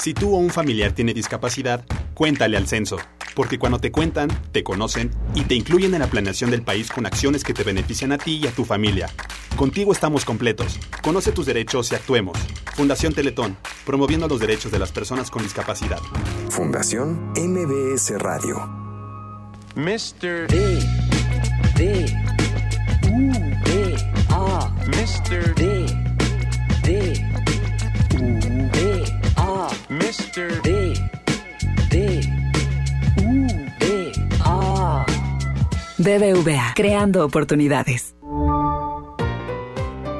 Si tú o un familiar tiene discapacidad, cuéntale al censo, porque cuando te cuentan, te conocen y te incluyen en la planeación del país con acciones que te benefician a ti y a tu familia. Contigo estamos completos. Conoce tus derechos y actuemos. Fundación Teletón, promoviendo los derechos de las personas con discapacidad. Fundación MBS Radio. Mr. D. D. U. D. A. Mr. D. D. Mr. D. D. U. D. A. BBVA, creando oportunidades.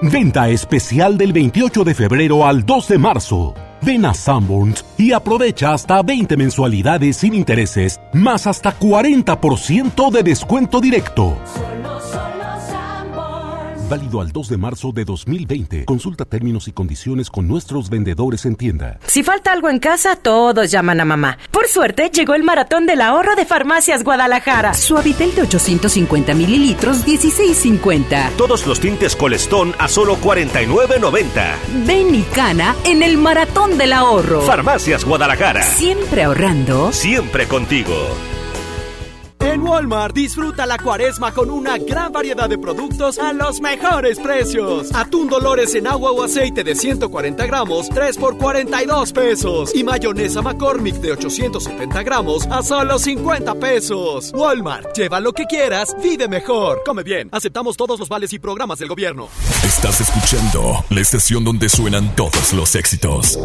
Venta especial del 28 de febrero al 2 de marzo. Ven a Sanborns y aprovecha hasta 20 mensualidades sin intereses, más hasta 40% de descuento directo. Válido al 2 de marzo de 2020. Consulta términos y condiciones con nuestros vendedores en tienda. Si falta algo en casa, todos llaman a mamá. Por suerte, llegó el maratón del ahorro de Farmacias Guadalajara. Suavitel de 850 mililitros, 16.50. Todos los tintes Colestón a solo 49.90. Ven y cana en el maratón del ahorro. Farmacias Guadalajara. Siempre ahorrando. Siempre contigo. En Walmart disfruta la cuaresma con una gran variedad de productos a los mejores precios. Atún Dolores en agua o aceite de 140 gramos, 3 por 42 pesos. Y mayonesa McCormick de 870 gramos a solo 50 pesos. Walmart, lleva lo que quieras, vive mejor. Come bien, aceptamos todos los vales y programas del gobierno. Estás escuchando la estación donde suenan todos los éxitos.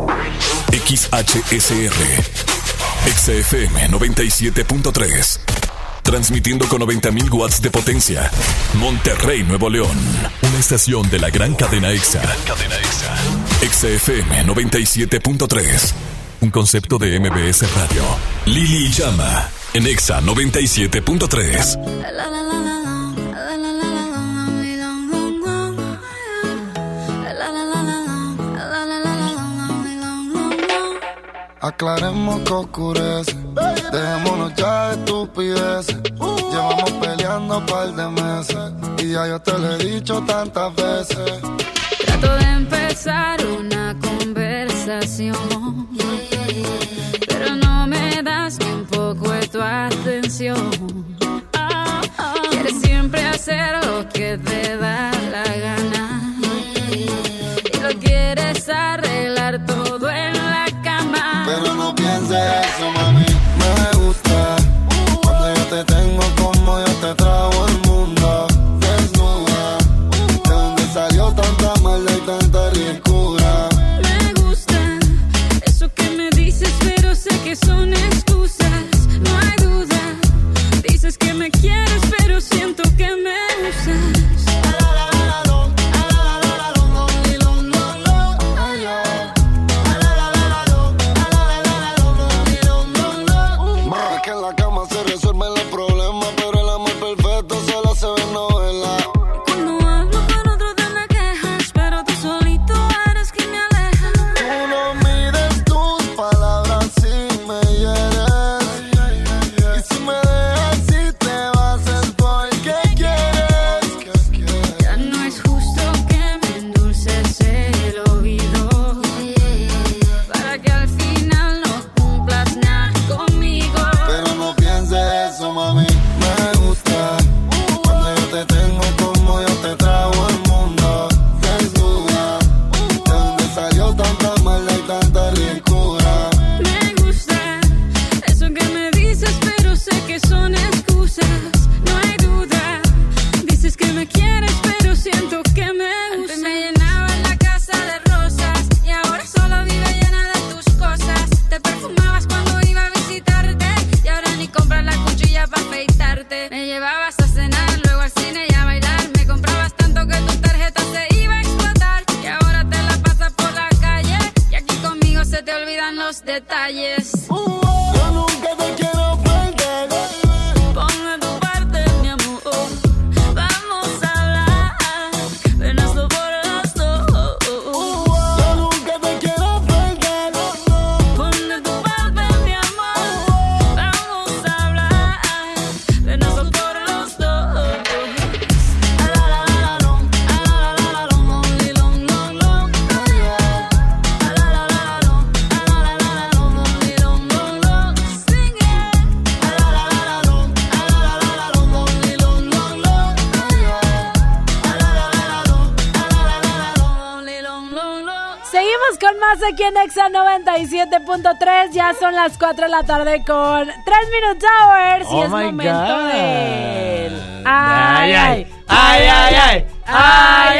XHSR. XFM 97.3. Transmitiendo con 90.000 watts de potencia. Monterrey, Nuevo León. Una estación de la gran cadena EXA. Gran cadena EXA. XFM 97.3. Un concepto de MBS Radio. Lili Llama en Exa 97.3. Aclaremos que oscurece. Dejémonos ya de estupideces. Llevamos peleando un par de meses. Y ya yo te lo he dicho tantas veces. Trato de empezar una conversación. Pero no me das ni un poco de tu atención. Quieres siempre hacer lo que te da la gana. Y lo quieres arreglar eso, mami. Me gusta cuando yo te tengo como yo te trago el mundo. Desnuda, de donde salió tanta maldad y tanta ricura. Me gusta eso que me dices, pero sé que son excusas. No hay duda. Dices que me quieres, pero siento que me usas. son las 4 de la tarde con 3 Minute Hours y oh es momento God. de... Ay, ay, ay, ay, ay. Ay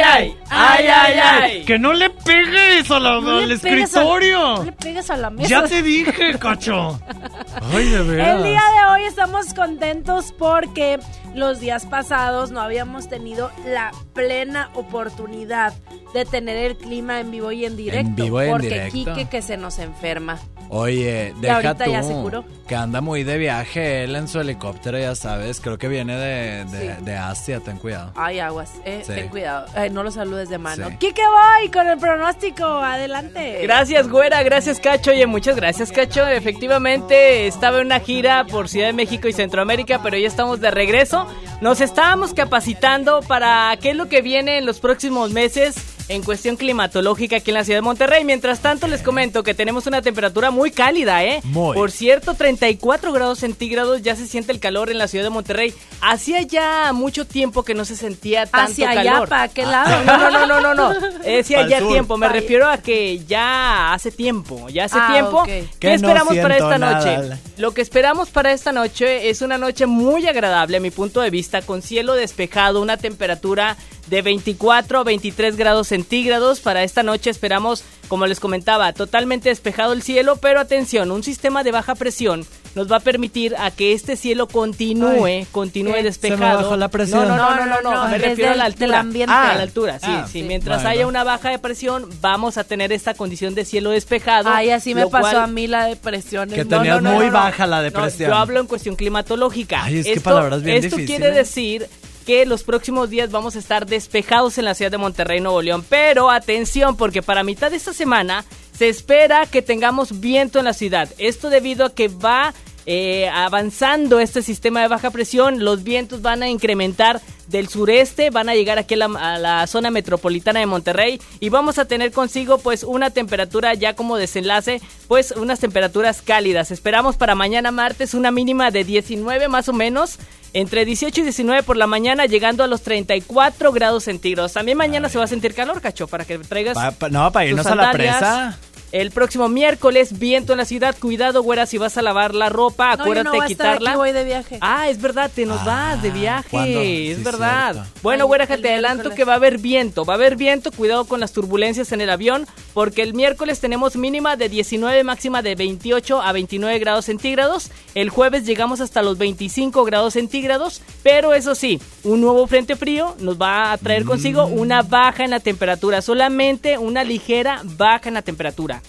ay, ay, ay, Que no le pegues a la, al escritorio. No le pegues a la mesa. Ya te dije, cacho. Ay, de veras. El día de hoy estamos contentos porque los días pasados no habíamos tenido la plena oportunidad de tener el clima en vivo y en directo. En vivo y en porque directo. Quique que se nos enferma. Oye, deja ahorita tú ya se curó. que anda muy de viaje él en su helicóptero, ya sabes. Creo que viene de, de, Sí. de Asia, ten cuidado. Ay, aguas, eh, Sí. ten cuidado. Eh, no lo saludes de mano. Sí. Quique voy con el pronóstico. Adelante. Gracias, güera, gracias, Cacho. Oye, muchas gracias, Cacho. Efectivamente, estaba en una gira por Ciudad de México y Centroamérica, pero ya estamos de regreso. Nos estábamos capacitando para qué es lo que viene en los próximos meses en cuestión climatológica aquí en la ciudad de Monterrey. Mientras tanto, les comento que tenemos una temperatura muy cálida, ¿eh? Muy. Por cierto, 34 grados centígrados, ya se siente el calor en la ciudad de Monterrey. Hacía ya mucho tiempo que no se sentía tanto Hacia allá. ¿para qué Ah, lado? No, no, no, no, no, no. Eh, ya tiempo. Me refiero a que ya hace tiempo, ya hace Ah, tiempo. ¿Qué Que no esperamos para esta nada. noche? Lo que esperamos para esta noche es una noche muy agradable a mi punto de vista, con cielo despejado, una temperatura de 24 a 23 grados centígrados. Para esta noche esperamos, como les comentaba, totalmente despejado el cielo, pero atención, un sistema de baja presión nos va a permitir a que este cielo continúe, Ay, continúe despejado. Se me bajó la presión. No, no, no, no, no, No, no, no, me refiero a la el- altura. ambiente. a la altura, sí, Ah, sí. sí. Mientras Bueno. haya una baja de presión, vamos a tener esta condición de cielo despejado. Ay, así me pasó cual- a mí la depresión. Que No, tenías no, no, muy no, no. baja la no, depresión. yo hablo en cuestión climatológica. Ay, es que esto, palabras bien esto difíciles. quiere decir que los próximos días vamos a estar despejados en la ciudad de Monterrey, Nuevo León. Pero atención, porque para mitad de esta semana se espera que tengamos viento en la ciudad. Esto debido a que va eh, avanzando este sistema de baja presión, los vientos van a incrementar del sureste, van a llegar aquí a la, a la zona metropolitana de Monterrey y vamos a tener consigo pues una temperatura ya como desenlace, pues unas temperaturas cálidas. Esperamos para mañana martes una mínima de 19 más o menos, entre 18 y 19 por la mañana, llegando a los 34 grados centígrados. También mañana se va a sentir calor, cacho, para que traigas Pa- pa- no, para irnos a la presa. El próximo miércoles, viento en la ciudad. Cuidado, güera, si vas a lavar la ropa, No, yo acuérdate no a estar quitarla. aquí, voy de viaje. Ah, es verdad, te nos vas de viaje. ¿cuándo? Es Sí, verdad. cierto. Bueno, Ay, güera, te adelanto miércoles. que va a haber viento. Va a haber viento, cuidado con las turbulencias en el avión, porque el miércoles tenemos mínima de 19, máxima de 28 a 29 grados centígrados. El jueves llegamos hasta los 25 grados centígrados, pero eso sí, un nuevo frente frío nos va a traer consigo Mm. una baja en la temperatura, solamente una ligera baja en la temperatura.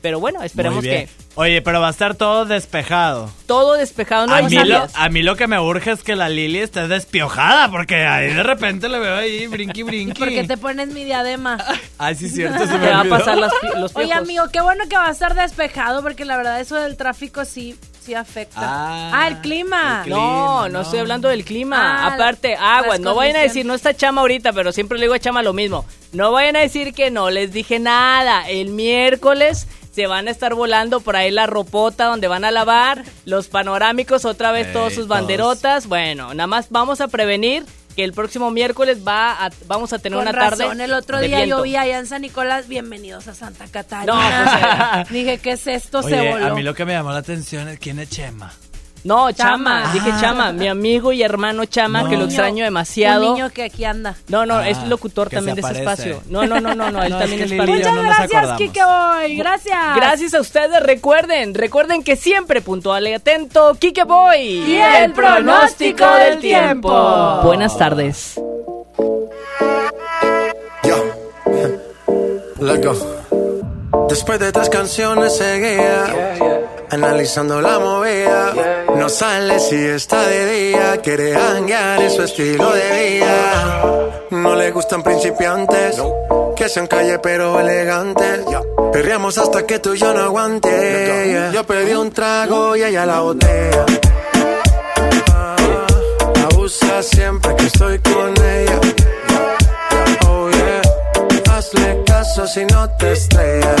Pero bueno, esperemos que Oye, pero va a estar todo despejado. todo despejado. No a, mí lo, a mí lo que me urge es que la Lili esté despiojada, porque ahí de repente le veo ahí brinqui brinqui. Porque te pones mi diadema. Ay, sí, cierto, se me Te va a pasar las pi- los Oye, amigo, qué bueno que va a estar despejado porque la verdad eso del tráfico sí, sí afecta. Ah, el clima. el No, clima, no, no. estoy hablando del clima. Ah, Aparte, aguas, no vayan a decir, no está Chama ahorita, pero siempre le digo a Chama lo mismo. No vayan a decir que no les dije nada. El miércoles se van a estar volando por ahí la ropota donde van a lavar, los panorámicos, otra vez todos sus todos. banderotas. Bueno, nada más vamos a prevenir que el próximo miércoles va a- vamos a tener Con una razón, tarde. el otro día viento. yo vi allá en San Nicolás, bienvenidos a Santa Catarina. No, pues, Dije, ¿qué es esto? Oye, se voló. a mí lo que me llamó la atención es quién es Chema. No, Chama, Chama. dije Chama, mi amigo y hermano Chama, No. que lo Un niño- extraño demasiado. Un niño que aquí anda. No, no, Ah, es locutor que también se de ese aparece. espacio. No, no, no, no, no, él No, es también que es Lili parte Muchas no nos gracias, acordamos. Kike Boy. Gracias. Gracias a ustedes, recuerden, recuerden que siempre puntual y atento, Kike Boy. Y el pronóstico del tiempo. Buenas tardes. Let's go. Después de tres canciones seguía, analizando la movida. No sale si está de día, quiere hanguear en su estilo de vida. No le gustan principiantes, que sean calle pero elegantes. Perreamos hasta que tú y yo no aguante. Yo pedí un trago y ella la botella. Ah, Abusa siempre que estoy con ella. Oh yeah, hazle caso si no te estrellas.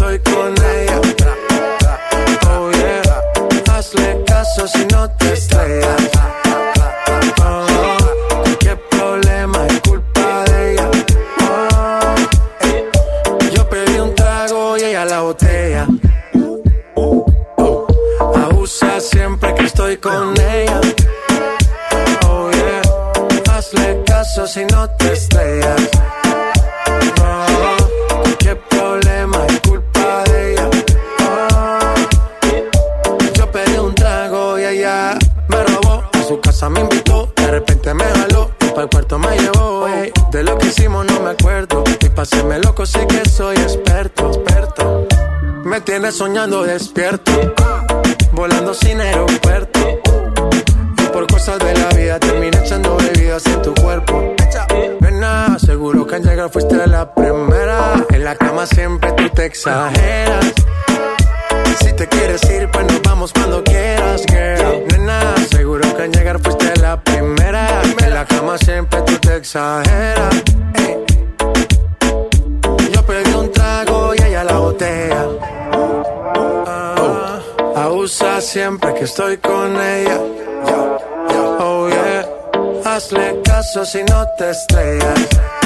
Estoy con ella. Oh yeah, hazle caso si no te tienes soñando despierto, volando sin aeropuerto. Y por cosas de la vida terminé echando bebidas en tu cuerpo. Nena, seguro que al llegar fuiste la primera. En la cama siempre tú te exageras. Si te quieres ir, pues nos vamos cuando quieras, girl. Nena, seguro que al llegar fuiste la primera. En la cama siempre tú te exageras. Siempre que estoy con ella. Oh yeah. Hazle caso si no te estrellas.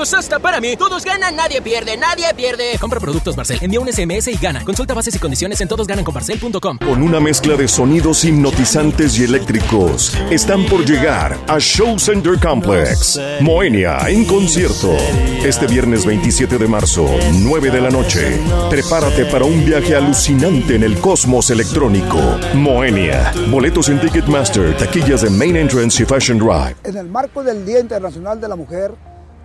Premios hasta para mí. Todos ganan, nadie pierde, nadie pierde. Compra productos Barcel, envía un SMS y gana. Consulta bases y condiciones en todosgananconbarcel.com. Con una mezcla de sonidos hipnotizantes y eléctricos, están por llegar a Show Center Complex. Moenia en concierto. Este viernes 27 de marzo, 9 de la noche. Prepárate para un viaje alucinante en el cosmos electrónico. Moenia. Boletos en Ticketmaster, taquillas de Main Entrance y Fashion Drive. En el marco del Día Internacional de la Mujer,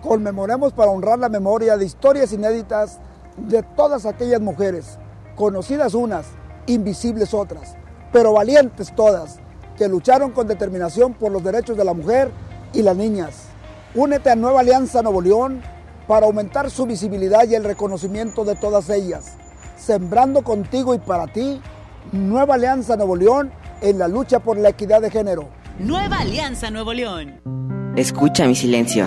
conmemoremos para honrar la memoria de historias inéditas de todas aquellas mujeres, conocidas unas, invisibles otras, pero valientes todas, que lucharon con determinación por los derechos de la mujer y las niñas. Únete a Nueva Alianza Nuevo León para aumentar su visibilidad y el reconocimiento de todas ellas, sembrando contigo y para ti Nueva Alianza Nuevo León en la lucha por la equidad de género. Nueva Alianza Nuevo León. Escucha mi silencio.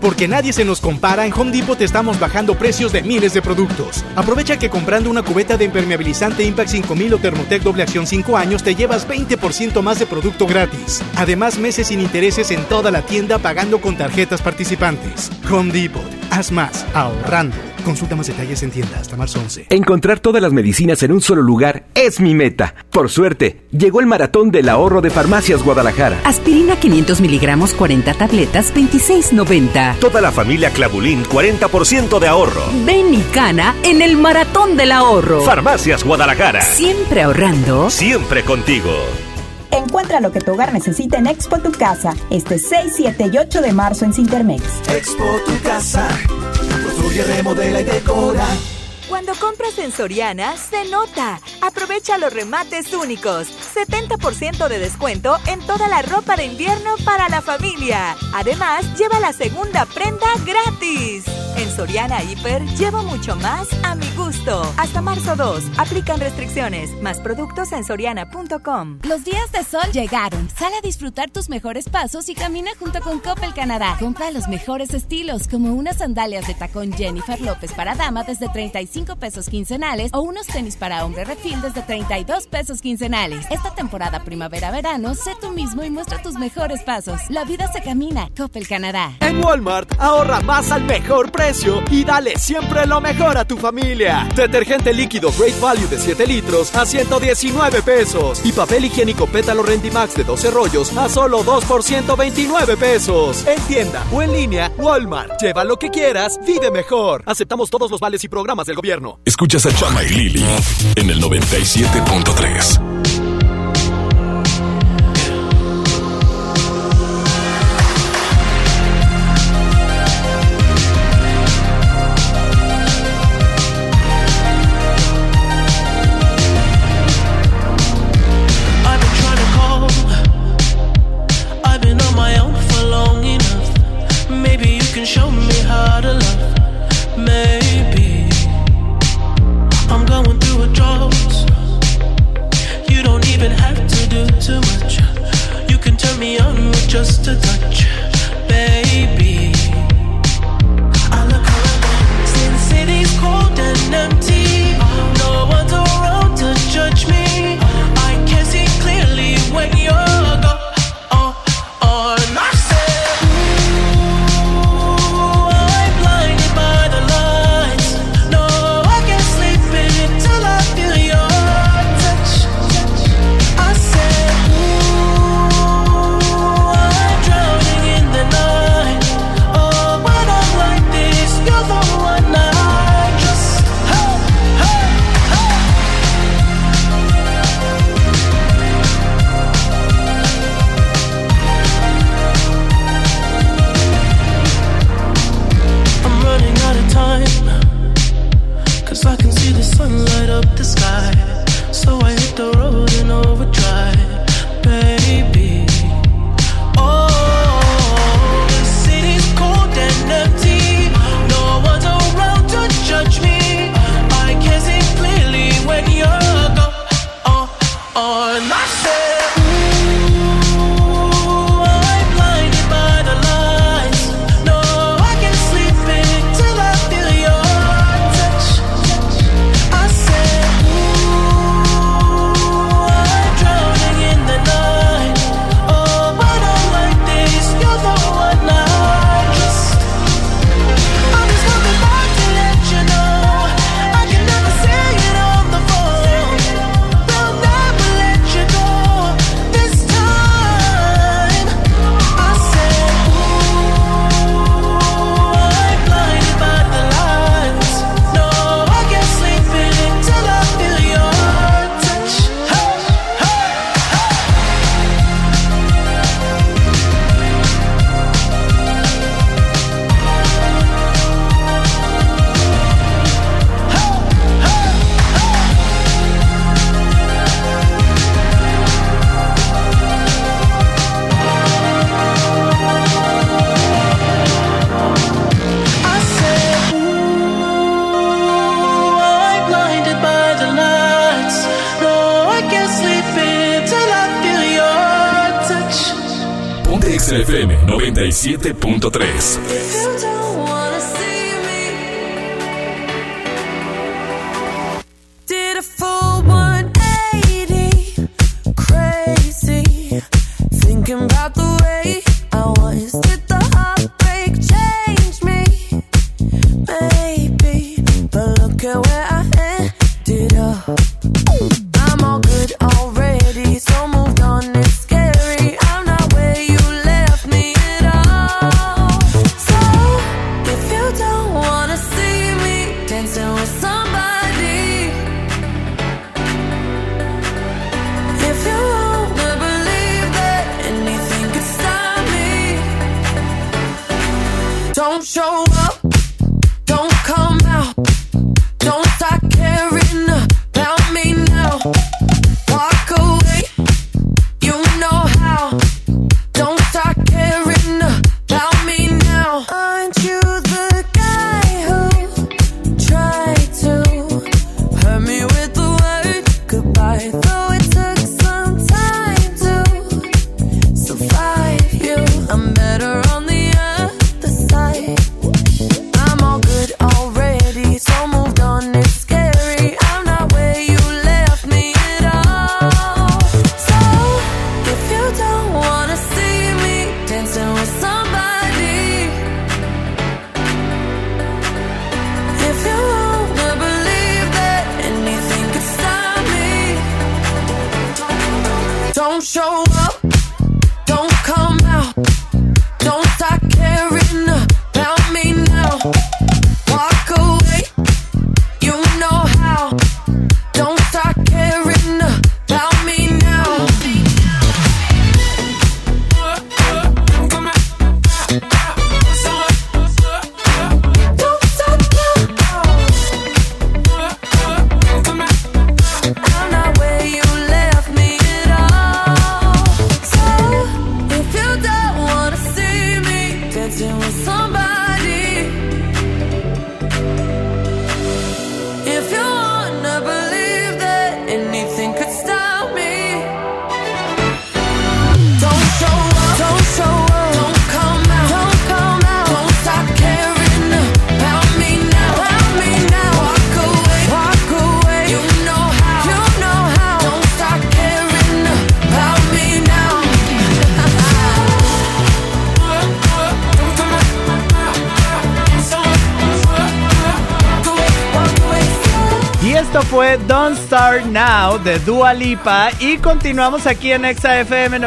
Porque nadie se nos compara, en Home Depot estamos bajando precios de miles de productos. Aprovecha que comprando una cubeta de impermeabilizante Impact 5000 o Thermotec doble acción 5 años te llevas 20% más de producto gratis. Además, meses sin intereses en toda la tienda pagando con tarjetas participantes. Home Depot. Haz más, ahorrando. Consulta más detalles en tienda hasta marzo 11. Encontrar todas las medicinas en un solo lugar es mi meta. Por suerte, llegó el maratón del ahorro de Farmacias Guadalajara. Aspirina 500 miligramos, 40 tabletas, 26.90. Toda la familia Clavulín, 40% de ahorro. Ven y cana en el maratón del ahorro. Farmacias Guadalajara. Siempre ahorrando. Siempre contigo. Encuentra lo que tu hogar necesita en Expo Tu Casa, este 6, 7 y 8 de marzo en Cintermex. Expo Tu Casa. Remodela y decora. Cuando compras en Soriana, se nota. Aprovecha los remates únicos. 70% de descuento en toda la ropa de invierno para la familia. Además, lleva la segunda prenda gratis. En Soriana Hiper, llevo mucho más a mi gusto. Hasta marzo 2, aplican restricciones. Más productos en soriana.com. Los días de sol llegaron. Sal a disfrutar tus mejores pasos y camina junto con Coppel Canadá. Compra los mejores estilos, como unas sandalias de tacón Jennifer López para dama desde 35 pesos quincenales o unos tenis para hombre refil desde 32 pesos quincenales. Esta temporada primavera-verano, sé tú mismo y muestra tus mejores pasos. La vida se camina. Coppel Canadá. En Walmart, ahorra más al mejor precio y dale siempre lo mejor a tu familia. Detergente líquido Great Value de 7 litros a 119 pesos. Y papel higiénico Pétalo Rendimax de 12 rollos a solo 2 por 129 pesos. En tienda o en línea, Walmart. Lleva lo que quieras, vive mejor. Aceptamos todos los vales y programas del gobierno. Escuchas a Chama y Lili en el 97.3. 97.3. de Dua Lipa y continuamos aquí en Exa FM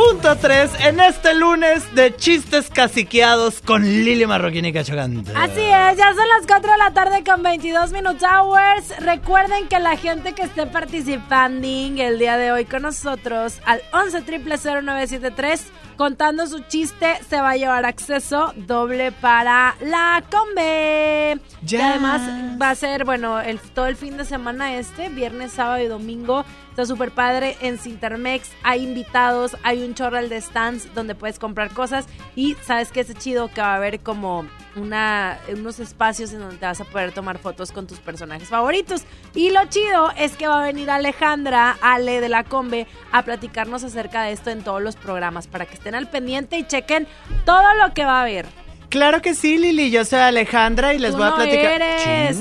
97.3 en este lunes de chistes caciqueados con Lili Marroquín y Cachogante. Así es, ya son las 4 de la tarde con 22 Minutes Hours. Recuerden que la gente que esté participando el día de hoy con nosotros al 11 0973 contando su chiste se va a llevar acceso doble para la combe. Y además va a ser, bueno, el, todo el fin de semana este, viernes, sábado y domingo. Está súper padre en Cintermex. Hay invitados, hay un chorral de stands donde puedes comprar cosas. Y sabes que es chido que va a haber como una, unos espacios en donde te vas a poder tomar fotos con tus personajes favoritos. Y lo chido es que va a venir Alejandra, Ale de la Combe, a platicarnos acerca de esto en todos los programas para que estén al pendiente y chequen todo lo que va a haber. Claro que sí, Lili, yo soy Alejandra y les Tú voy a no platicar. eres.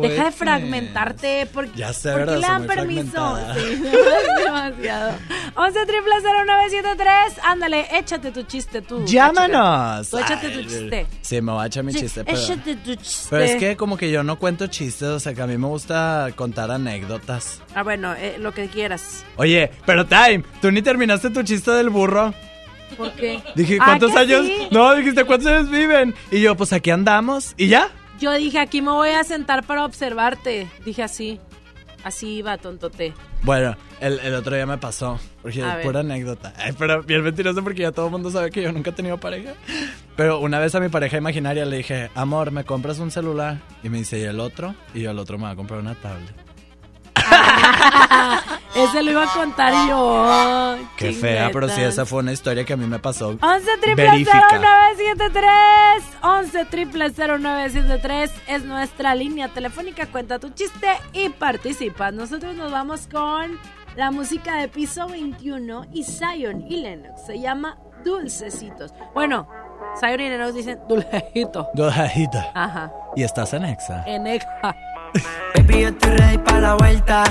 Deja de fragmentarte. ¿Por, Ya sé, ¿por qué ¿verdad? le dan permiso? Sí, demasiado. 11 0973 Ándale, échate tu chiste tú. Llámanos. Tú échate tu Ay, chiste. Sí, me voy a echar mi Sí, chiste, pero... Échate tu chiste. Pero es que como que yo no cuento chistes, o sea que a mí me gusta contar anécdotas. Ah, bueno, eh, lo que quieras. Oye, pero Time, tú ni terminaste tu chiste del burro. ¿Por qué? Dije, ¿cuántos años? sí. No, dijiste, ¿cuántos años viven? Y yo, pues aquí andamos. ¿Y ya? Yo dije, aquí me voy a sentar para observarte. Dije así. Así iba, tontote. Bueno, el, el otro día me pasó. Porque A es ver. pura anécdota. Ay, pero bien mentiroso porque ya todo el mundo sabe que yo nunca he tenido pareja. Pero una vez a mi pareja imaginaria le dije, amor, ¿me compras un celular? Y me dice, ¿y el otro? Y yo, el otro me va a comprar una tablet. Ese lo iba a contar yo. Qué fea, pero sí, esa fue una historia que a mí me pasó. 11 triple Verifica. 0973 11 triple 0973 es nuestra línea telefónica. Cuenta tu chiste y participa. Nosotros nos vamos con la música de piso 21 y Zion y Lennox. Se llama dulcecitos. Bueno, Sayori y nos dicen dulcejito. Dulcejito. Ajá. Y estás en Exa. En Exa. Baby, yo estoy ready para la vuelta.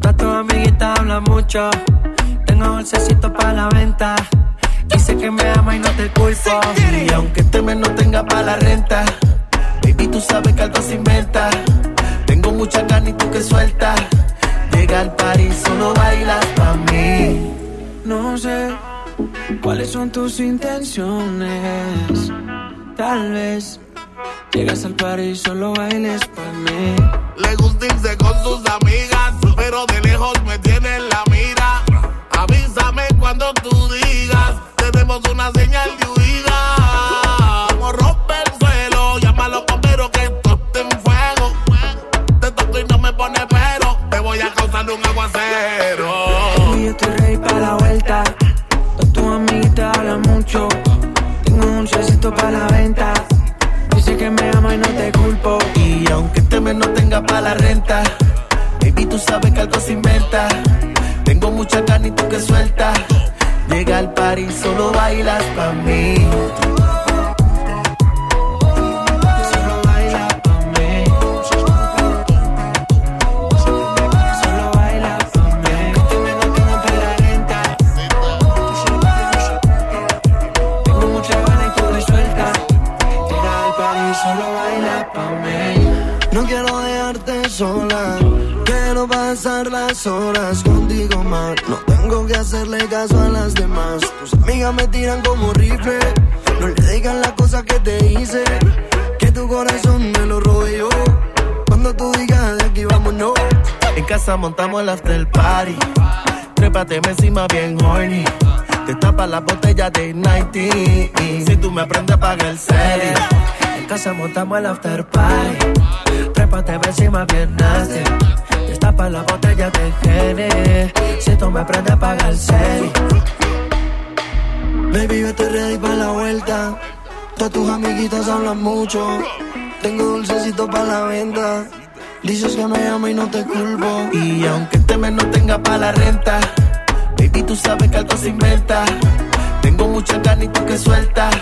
Todas tus amiguitas hablan mucho. Tengo dulcecito para la venta. Dice que me ama y no te culpo. Y aunque este mes no tenga para la renta, baby, tú sabes que algo se inventa. Tengo mucha ganas y tú que sueltas. Llega al party, solo bailas para mí. No sé cuáles son tus intenciones. Tal vez llegas al party y solo bailes para mí. Le gusta irse con sus amigas, pero de lejos me tiene en la mira. Avísame cuando tú digas, tenemos una señal de huida. Como rompe el suelo, llámalo bombero que esto en fuego. Te toco y no me pone pero, te voy a causar un aguacero. Baby, yo estoy ready para la vuelta. Todas tus amiguitas hablan mucho. Tengo un dulcecito para la venta. Dice que me ama y no te culpo. Y aunque este mes no tenga para la renta, baby, tú sabes que algo se inventa. Tengo mucha ganas y tú que sueltas. Llega al party, solo bailas pa' mí. Quiero pasar las horas contigo más. No tengo que hacerle caso a las demás. Tus amigas me tiran como rifle. No le digan las cosas que te hice. Que tu corazón me lo yo. Cuando tú digas de aquí vámonos. En casa montamos el after party. Trépate encima bien horny. Te tapa la botella de 90. Si tú me aprendes, apaga el cel. En casa montamos el after party. Trépate encima bien nasty. Te tapa la botella de Gene. Si tú me aprendes, apaga el cel. Baby, yo estoy ready para la vuelta. Todas tus amiguitas hablan mucho. Tengo dulcecito para la venta. Dices que me amo y no te culpo. Y aunque este mes no tenga para la renta, baby, tú sabes que algo se inventa. Tengo mucha ganas y tú que sueltas.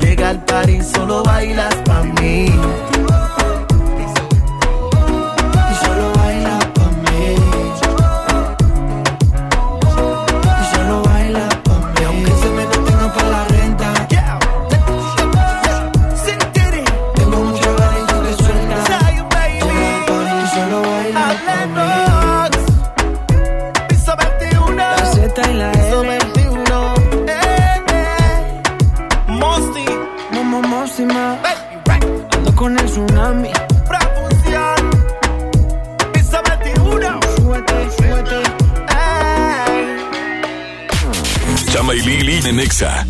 Llega al party, solo bailas pa' mí. En Exa.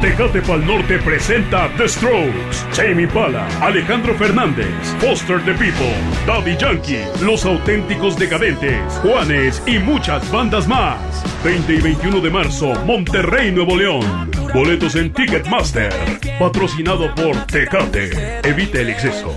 Tecate Pal Norte presenta The Strokes, Jamie Pala, Alejandro Fernández, Foster the People, Daddy Yankee, Los Auténticos Decadentes, Juanes y muchas bandas más. 20 y 21 de marzo, Monterrey, Nuevo León. Boletos en Ticketmaster. Patrocinado por Tecate. Evite el exceso.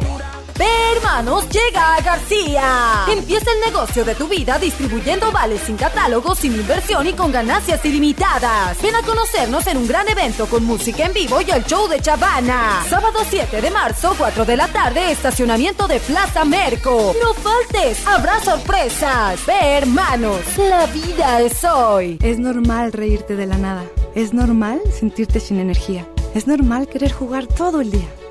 Ve, hermanos, llega a García. Empieza el negocio de tu vida distribuyendo vales sin catálogo, sin inversión y con ganancias ilimitadas. Ven a conocernos en un gran evento con música en vivo y el show de Chavana. Sábado 7 de marzo, 4 de la tarde, estacionamiento de Plaza Merco. No faltes, habrá sorpresas. Ve, hermanos, la vida es hoy. Es normal reírte de la nada. Es normal sentirte sin energía. Es normal querer jugar todo el día.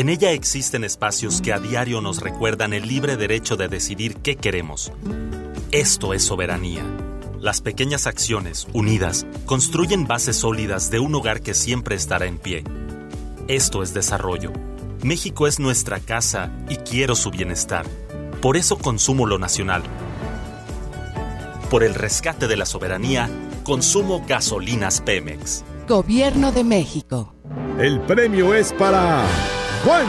En ella existen espacios que a diario nos recuerdan el libre derecho de decidir qué queremos. Esto es soberanía. Las pequeñas acciones, unidas, construyen bases sólidas de un hogar que siempre estará en pie. Esto es desarrollo. México es nuestra casa y quiero su bienestar. Por eso consumo lo nacional. Por el rescate de la soberanía, consumo gasolinas Pemex. Gobierno de México. El premio es para Juan.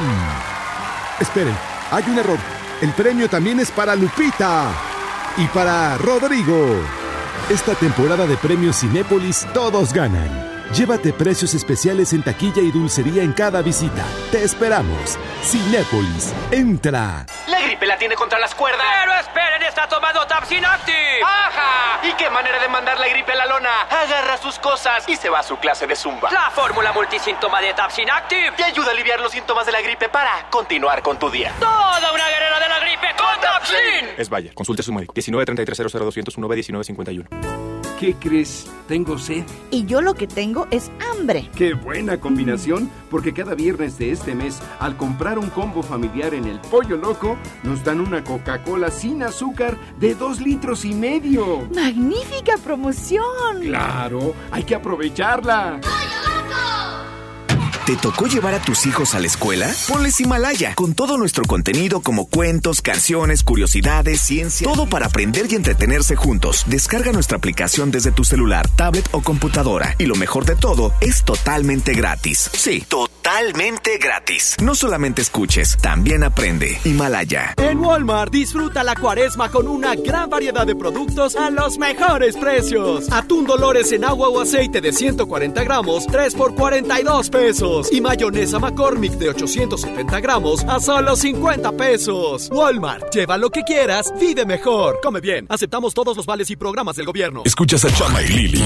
Esperen, hay un error. El premio también es para Lupita y para Rodrigo. Esta temporada de premios Cinépolis todos ganan. Llévate precios especiales en taquilla y dulcería en cada visita. Te esperamos. Cinépolis, entra. La tiene contra las cuerdas. Pero esperen, está tomando Tapsin Active. ¡Ajá! ¿Y qué manera de mandar la gripe a la lona? Agarra sus cosas y se va a su clase de zumba. La fórmula multisíntoma de Tapsin Active. Te ayuda a aliviar los síntomas de la gripe para continuar con tu día. Toda una guerrera de la gripe con Tapsin. Es Bayer. Consulte a su médico. 19 33 00 201 19 51. ¿Qué crees? Tengo sed. Y yo lo que tengo es hambre. Qué buena combinación, porque cada viernes de este mes, al comprar un combo familiar en el Pollo Loco, nos dan una Coca-Cola sin azúcar de dos litros y medio. ¡Magnífica promoción! Claro, hay que aprovecharla. ¿Te tocó llevar a tus hijos a la escuela? Ponles Himalaya, con todo nuestro contenido como cuentos, canciones, curiosidades, ciencia, todo para aprender y entretenerse juntos. Descarga nuestra aplicación desde tu celular, tablet o computadora. Y lo mejor de todo, es totalmente gratis. Sí, totalmente gratis. No solamente escuches, también aprende. Himalaya. En Walmart disfruta la cuaresma con una gran variedad de productos a los mejores precios. Atún Dolores en agua o aceite de 140 gramos, 3 por 42 pesos. Y mayonesa McCormick de 870 gramos a solo 50 pesos. Walmart, lleva lo que quieras, vive mejor. Come bien, aceptamos todos los vales y programas del gobierno. Escuchas a Chama y Lili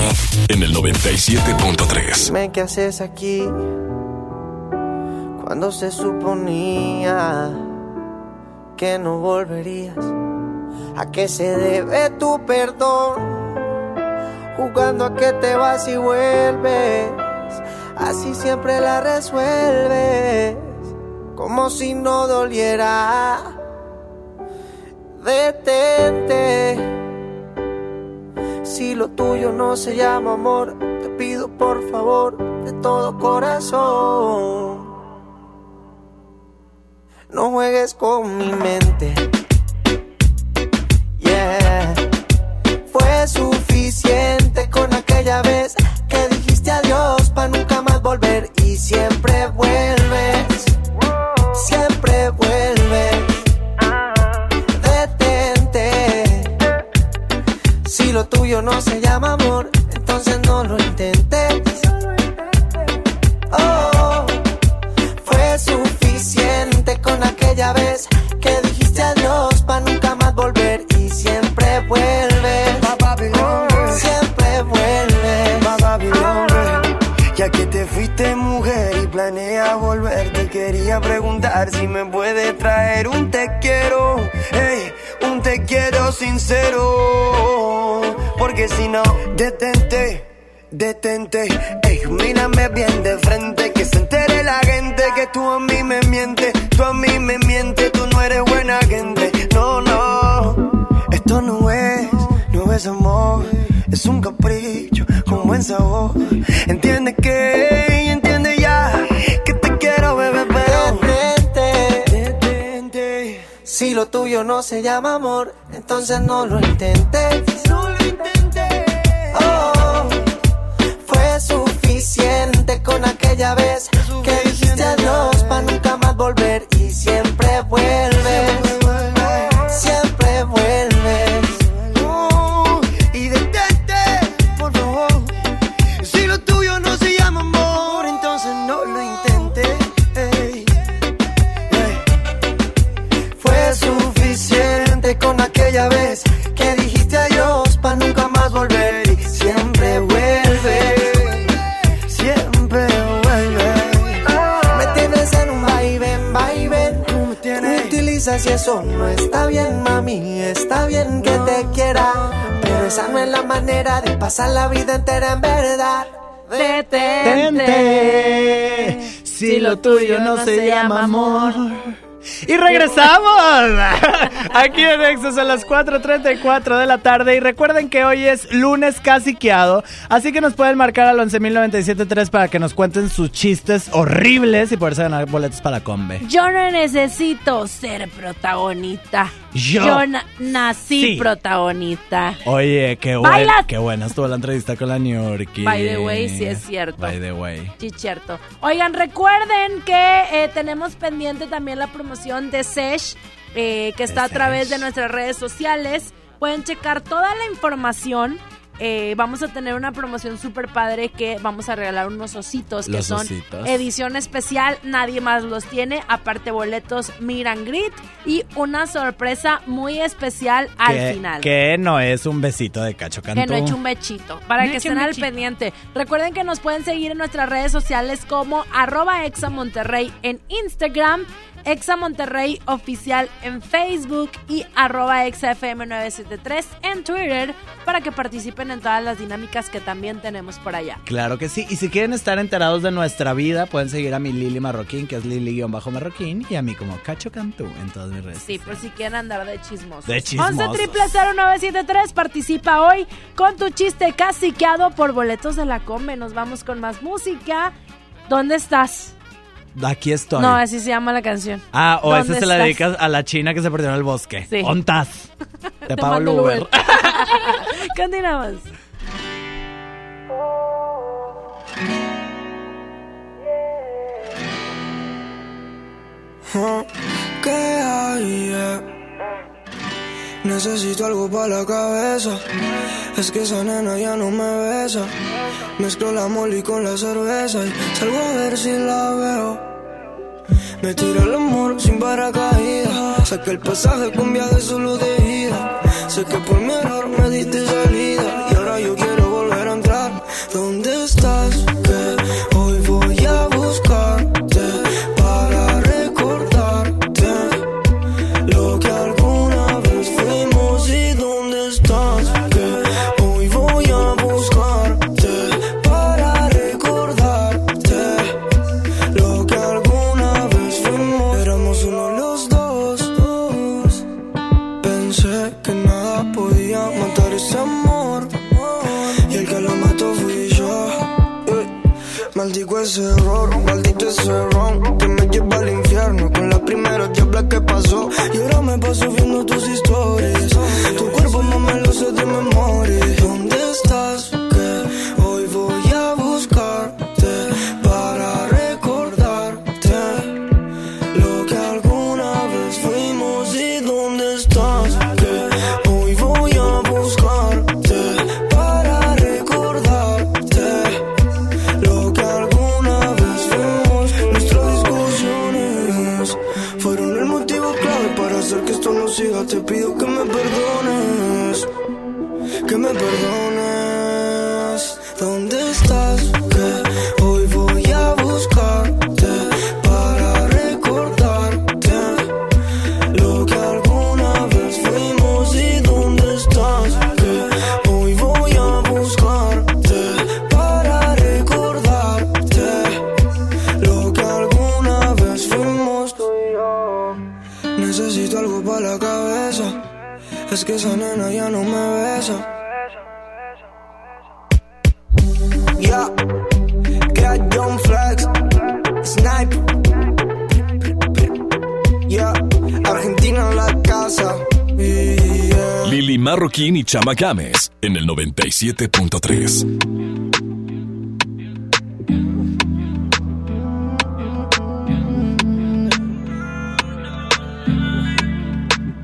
en el 97.3. Dime qué haces aquí cuando se suponía que no volverías. ¿A qué se debe tu perdón? Jugando a que te vas y vuelves. Así siempre la resuelves. Como si no doliera. Detente. Si lo tuyo no se llama amor, te pido por favor de todo corazón. No juegues con mi mente. Yeah. Fue suficiente con aquella vez y siempre vuelves. Siempre vuelves. Detente. Si lo tuyo no se llama amor, entonces no lo intentes. Oh, fue suficiente con aquella vez volver, te quería preguntar si me puedes traer un te quiero, hey, un te quiero sincero. Porque si no, detente, detente, ey, mírame bien de frente, que se entere la gente que tú a mí me mientes, tú a mí me mientes, tú no eres buena gente. No, no, esto no es, no es amor, es un capricho con buen sabor. Entiende que, Si lo tuyo no se llama amor, entonces no lo intentes. No lo intentes. Oh, fue suficiente con aquella vez que dijiste adiós para nunca más volver y siempre vuelves. Pasar la vida entera en verdad. Detente. Si lo tuyo no se llama amor. Y regresamos Aquí en Exos a las 4.34 de la tarde. Y recuerden que hoy es lunes casiqueado. Así que nos pueden marcar al 11.097.3 para que nos cuenten sus chistes horribles y poderse ganar boletos para Combe. Yo no necesito ser protagonista. Yo na- nací Sí. protagonista. Oye, qué, buena, qué buena estuvo la entrevista con la New York. By the way, sí es cierto. By the way. Sí, cierto. Oigan, recuerden que eh, tenemos pendiente también la promoción de Sesh, eh, que está a través de nuestras redes sociales. Pueden checar toda la información. Eh, vamos a tener una promoción súper padre que vamos a regalar unos ositos que Los son ositos. edición especial. Nadie más los tiene. Aparte, boletos Meet and Greet y una sorpresa muy especial al que, final. Que no es un besito de Cacho Cantú. Que no eche un bechito. Para No que estén al pendiente. Recuerden que nos pueden seguir en nuestras redes sociales como arroba Exa Monterrey en Instagram, Exa Monterrey Oficial en Facebook y arroba ExaFM973 en Twitter para que participen en todas las dinámicas que también tenemos por allá. Claro que sí. Y si quieren estar enterados de nuestra vida, pueden seguir a mi Lili Marroquín, que es Lili-Marroquín, y a mí como Cacho Cantú en todas mis redes. Sí, por si quieren andar de chismosos. De chismosos. 11 triple 0973 participa hoy con tu chiste caciqueado por boletos de la Come. Nos vamos con más música. ¿Dónde estás? Aquí estoy. No, así se llama la canción. Ah, o ¿Dónde esa se la estás? dedicas a la china que se perdió en el bosque. Sí. ¿Ontas? Te pago el Uber. Uber. Continuamos. ¿Qué hay? Necesito algo para la cabeza. Es que esa nena ya no me besa. Mezclo la molly con la cerveza y salgo a ver si la veo. Me tiro el amor sin paracaídas. Saqué el pasaje con viaje solo de ida. Sé que por mi error me diste salida. Ese error, maldito ese que me lleva al infierno con la primera diabla que pasó. Y ahora me paso viendo Chama Games en el 97.3.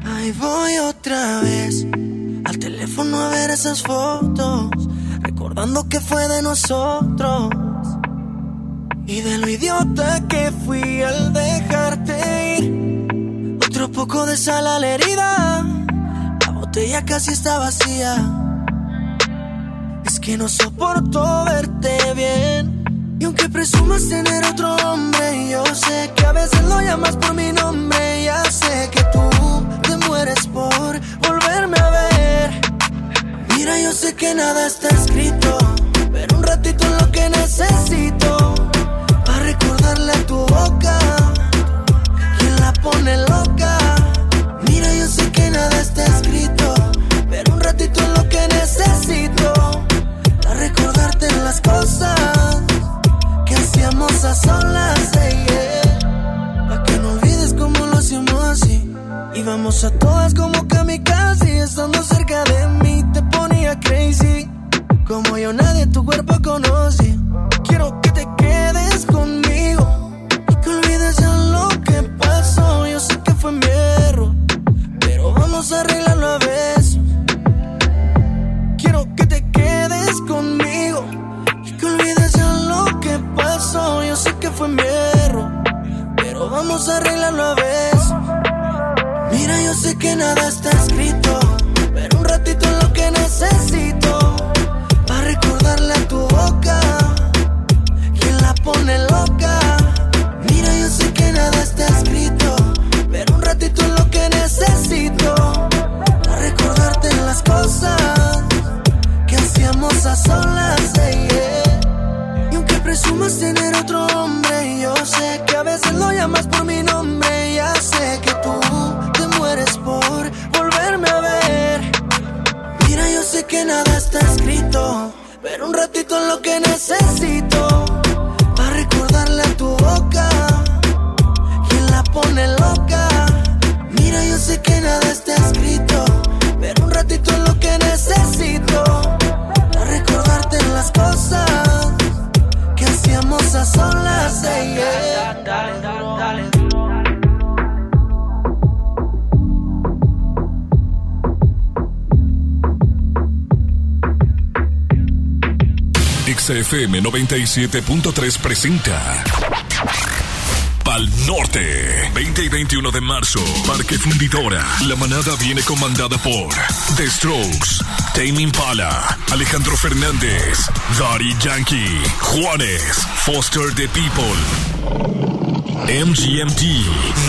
Ahí voy otra vez al teléfono a ver esas fotos, recordando que fue de nosotros. Y de lo idiota que fui al dejarte ir. Otro poco de sal a la herida, botella casi está vacía. Es que no soporto verte bien. Y aunque presumas tener otro hombre, yo sé que a veces lo llamas por mi nombre. Ya sé que tú te mueres por volverme a ver. Mira, yo sé que nada está escrito, XFM 97.3 presenta Pal Norte 20 y 21 de marzo Parque Fundidora. La manada viene comandada por The Strokes Tame Impala Alejandro Fernández Daddy Yankee Juanes Foster the People MGMT,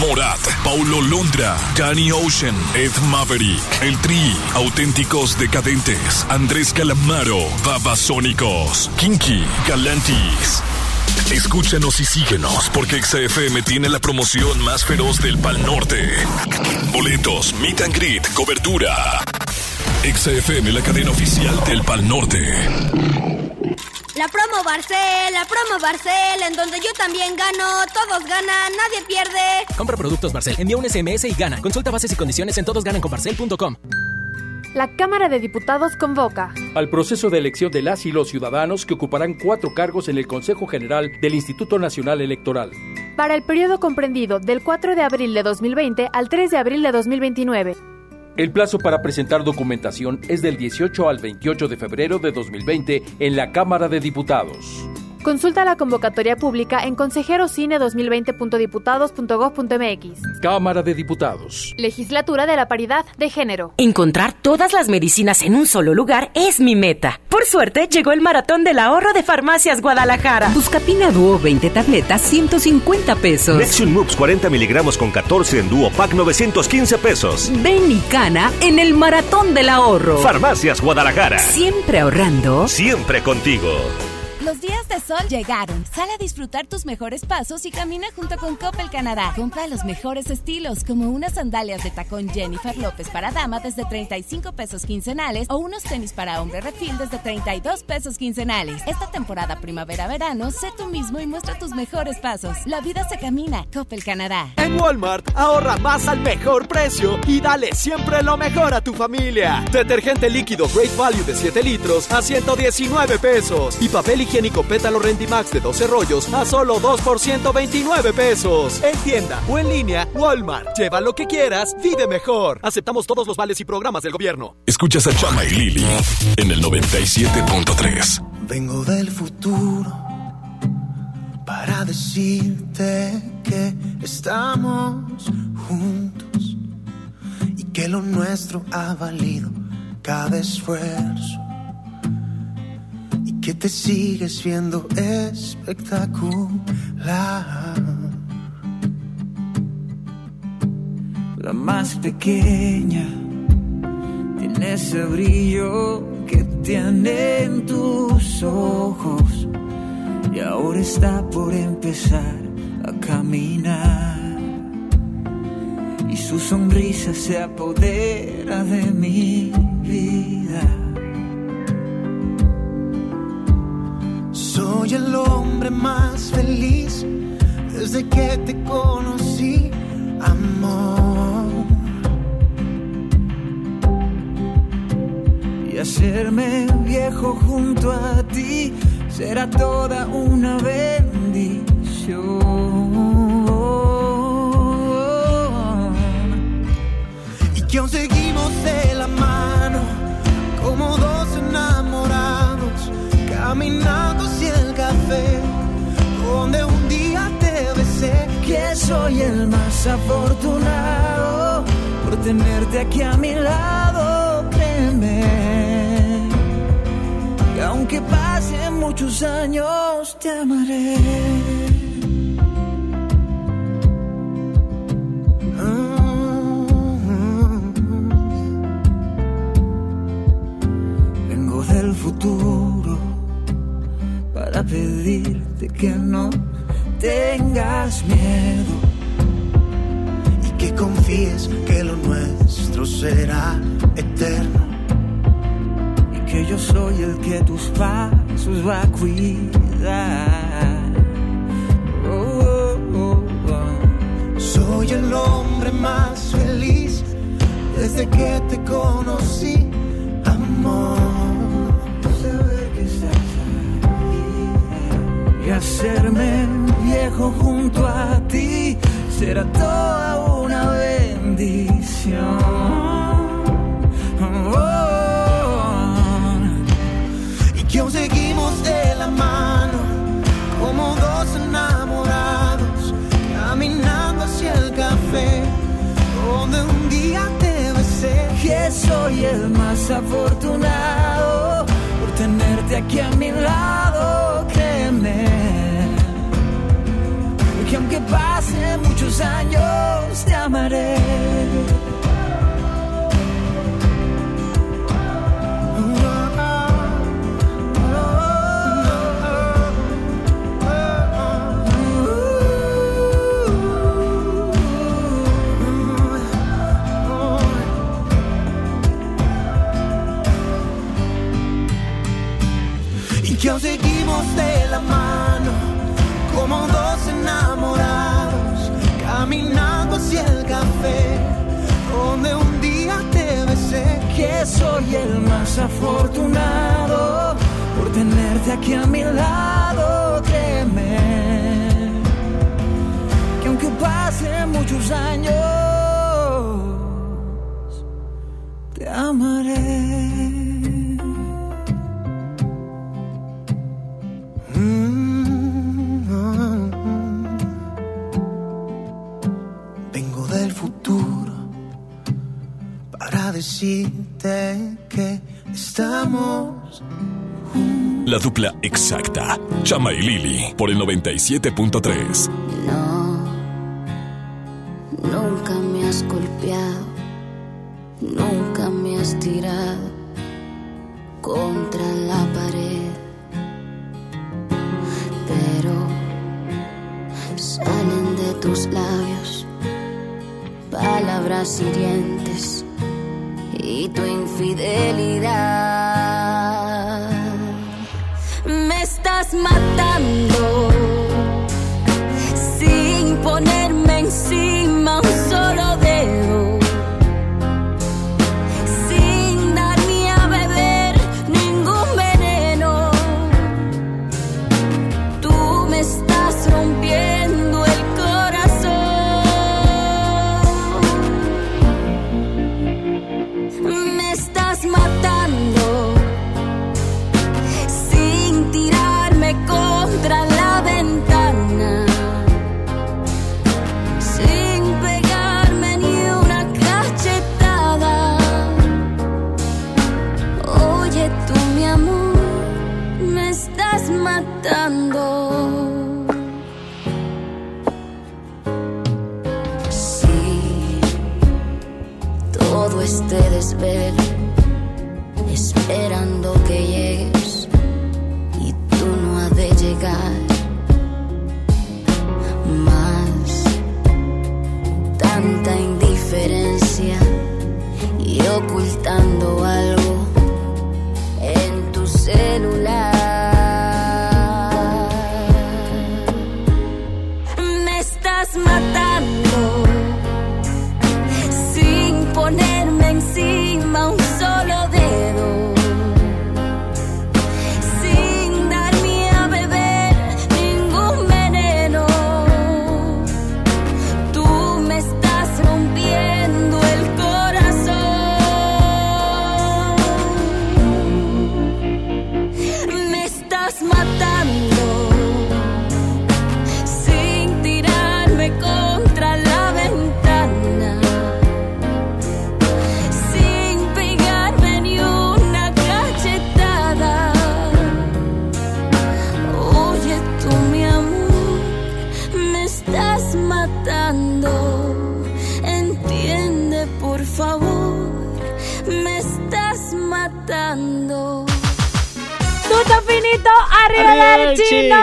Morat, Paulo Londra, Danny Ocean, Ed Maverick, El Tri, Auténticos Decadentes, Andrés Calamaro, Babasónicos, Kinky, Galantis. Escúchanos y síguenos porque XFM tiene la promoción más feroz del Pal Norte. Boletos, meet and greet, cobertura. XFM, la cadena oficial del Pal Norte. La promo Barcel, la promo Barcel, en donde yo también gano, todos ganan, nadie pierde. Compra productos Barcel, envía un SMS y gana. Consulta bases y condiciones en todosgananconbarcel.com. La Cámara de Diputados convoca al proceso de elección de las y los ciudadanos que ocuparán cuatro cargos en el Consejo General del Instituto Nacional Electoral. para el periodo comprendido del 4 de abril de 2020 al 3 de abril de 2029. El plazo para presentar documentación es del 18 al 28 de febrero de 2020 en la Cámara de Diputados. Consulta la convocatoria pública en consejerocine2020.diputados.gov.mx. Cámara de Diputados. Legislatura de la Paridad de Género. Encontrar todas las medicinas en un solo lugar es mi meta. Por suerte, llegó el maratón del ahorro de Farmacias Guadalajara. Buscapina Duo 20 tabletas, 150 pesos. Nexium Moves 40 miligramos con 14 en Duo Pack 915 pesos. Ven y cana en el maratón del ahorro. Farmacias Guadalajara. Siempre ahorrando. Siempre contigo. Los días de sol llegaron. Sal a disfrutar tus mejores pasos y camina junto con Coppel Canadá. Compra los mejores estilos, como unas sandalias de tacón Jennifer López para dama desde 35 pesos quincenales o unos tenis para hombre refil desde 32 pesos quincenales. Esta temporada primavera-verano, sé tú mismo y muestra tus mejores pasos. La vida se camina. Coppel Canadá. En Walmart, ahorra más al mejor precio y dale siempre lo mejor a tu familia. Detergente líquido Great Value de 7 litros a 119 pesos. Y papel higiénico Pétalo Rendimax de 12 rollos a solo 2 por 129 pesos. En tienda o en línea, Walmart. Lleva lo que quieras, vive mejor. Aceptamos todos los vales y programas del gobierno. Escuchas a Chama y Lili en el 97.3. Vengo del futuro para decirte que estamos juntos y que lo nuestro ha valido cada esfuerzo que te sigues viendo espectacular. La más pequeña tiene ese brillo que tiene en tus ojos y ahora está por empezar a caminar y su sonrisa se apodera de mi vida. Soy el hombre más feliz desde que te conocí, amor. Y hacerme viejo junto a ti será toda una bendición. Y que aún seguimos el amar soy el más afortunado por tenerte aquí a mi lado, créeme. Y aunque pasen muchos años, te amaré. Vengo del futuro para pedirte que no tengas miedo que confíes que lo nuestro será eterno. y que yo soy el que tus pasos va a cuidar. Oh, oh, oh. Soy el hombre más feliz desde que te conocí, amor. Que y hacerme viejo junto a ti será toda una bendición. Oh, y que aún seguimos de la mano como dos enamorados caminando hacia el café donde un día te besé que soy el más afortunado por tenerte aquí a mi lado, créeme. Que aunque muchos años, te amaré. Soy el más afortunado por tenerte aquí a mi lado, créeme. Que aunque pasen muchos años, te amaré. Vengo del futuro para decirte que estamos La dupla exacta. Chama y Lili por el 97.3. No, nunca me has golpeado, nunca me has tirado contra la pared, pero salen de tus labios palabras hirientes y tu infidelidad. Me estás matando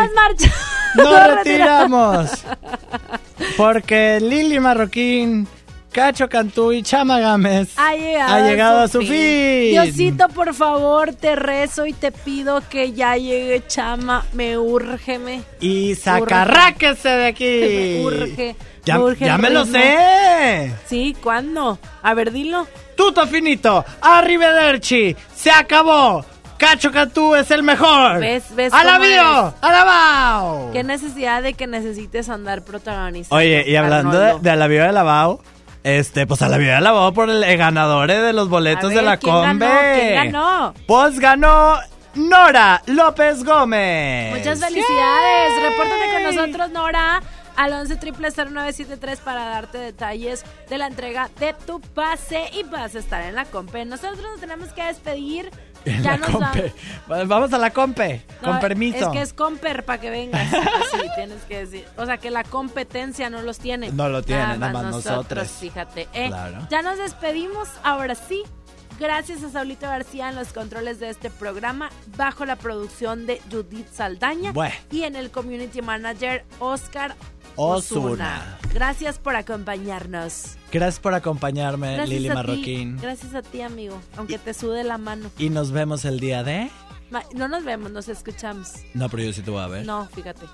nos marchamos. Nos retiramos. Porque Lili Marroquín, Cacho Cantú y Chama Gámez Ha llegado, ha llegado a su fin. Diosito, por favor, te rezo y te pido que ya llegue Chama. Me úrgeme. Y sacarráquese de aquí. Me urge. Ya, me urge ya me lo sé. Sí, ¿cuándo? A ver, dilo. Tuto finito, arrivederci, se acabó. Cacho Cantú es el mejor. ¿Ves? ¿Ves ¡A la cómo bio! eres? ¡A la bao! ¿Qué necesidad de que necesites andar protagonista? Oye, y hablando de, de la vida de lavado, este, pues a la vida de lavado por el, ganador de los boletos de la ¿quién Combe. ganó? ¿Quién ganó? Pues ganó Nora López Gómez. Muchas felicidades. Repórtate con nosotros, Nora, al 11 0973 para darte detalles de la entrega de tu pase y vas a estar en la compe. Nosotros nos tenemos que despedir. En Ya la nos Compe. Vamos a la Compe, No, con permiso. Es que es comper para que vengas. Así tienes que decir. O sea, que la competencia no los tiene. No lo tiene, nada más nosotros. Fíjate. Eh, Claro. Ya nos despedimos. Ahora sí. Gracias a Saulito García en los controles de este programa, bajo la producción de Judith Saldaña Bueno. y en el community manager Oscar. Osuna. Gracias por acompañarnos. Gracias por acompañarme, Gracias Lili ti. Marroquín. Gracias a ti, amigo. Aunque te sude la mano. Y nos vemos el día de. Ma- No nos vemos, nos escuchamos. No, pero yo sí te voy a ver. No, fíjate.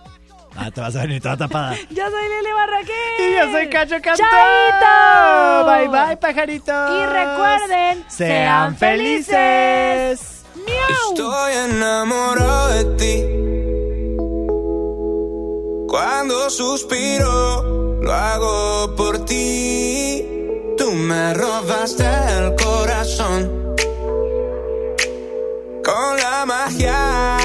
Ah, te vas a venir toda tapada. Yo soy Lili Marroquín. Y yo soy Cacho Cantú. ¡Chaito! Bye bye, pajaritos. Y recuerden, sean felices. Estoy enamorado de ti. Cuando suspiro, lo hago por ti. Tú me robaste el corazón. Con la magia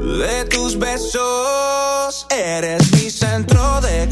de tus besos, eres mi centro de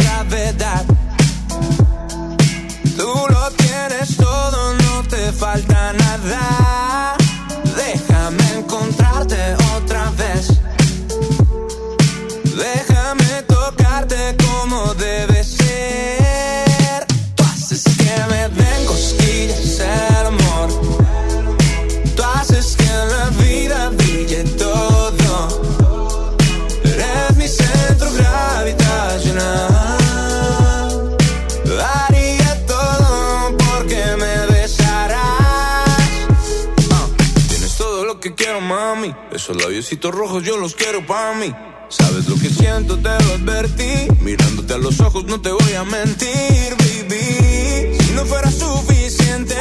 Esos labiositos rojos yo los quiero para mí. Sabes lo que siento, te lo advertí. Mirándote a los ojos no te voy a mentir, baby. Si no fuera suficiente,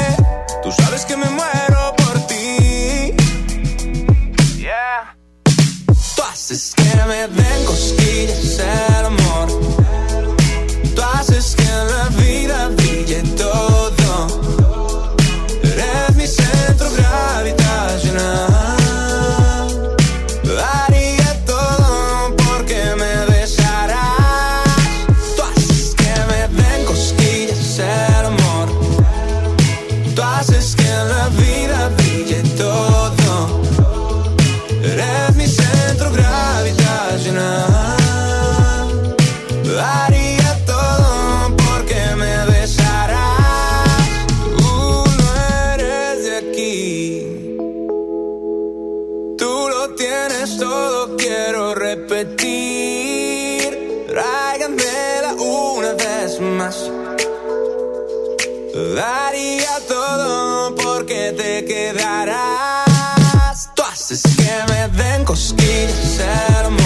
tú sabes que me muero por ti. Yeah. Tú haces que me den cosquillas el amor. Tú haces que la vida Daría todo porque te quedarás. Tú haces que me den cosquillas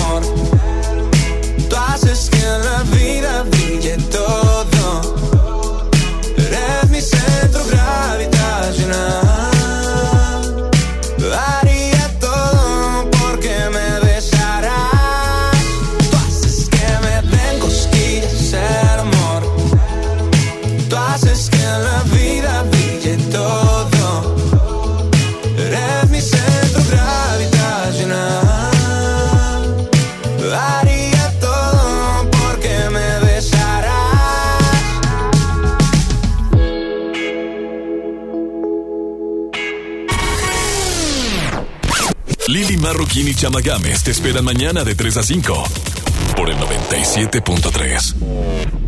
Marroquín y Chama te esperan mañana de 3 a 5 por el 97.3.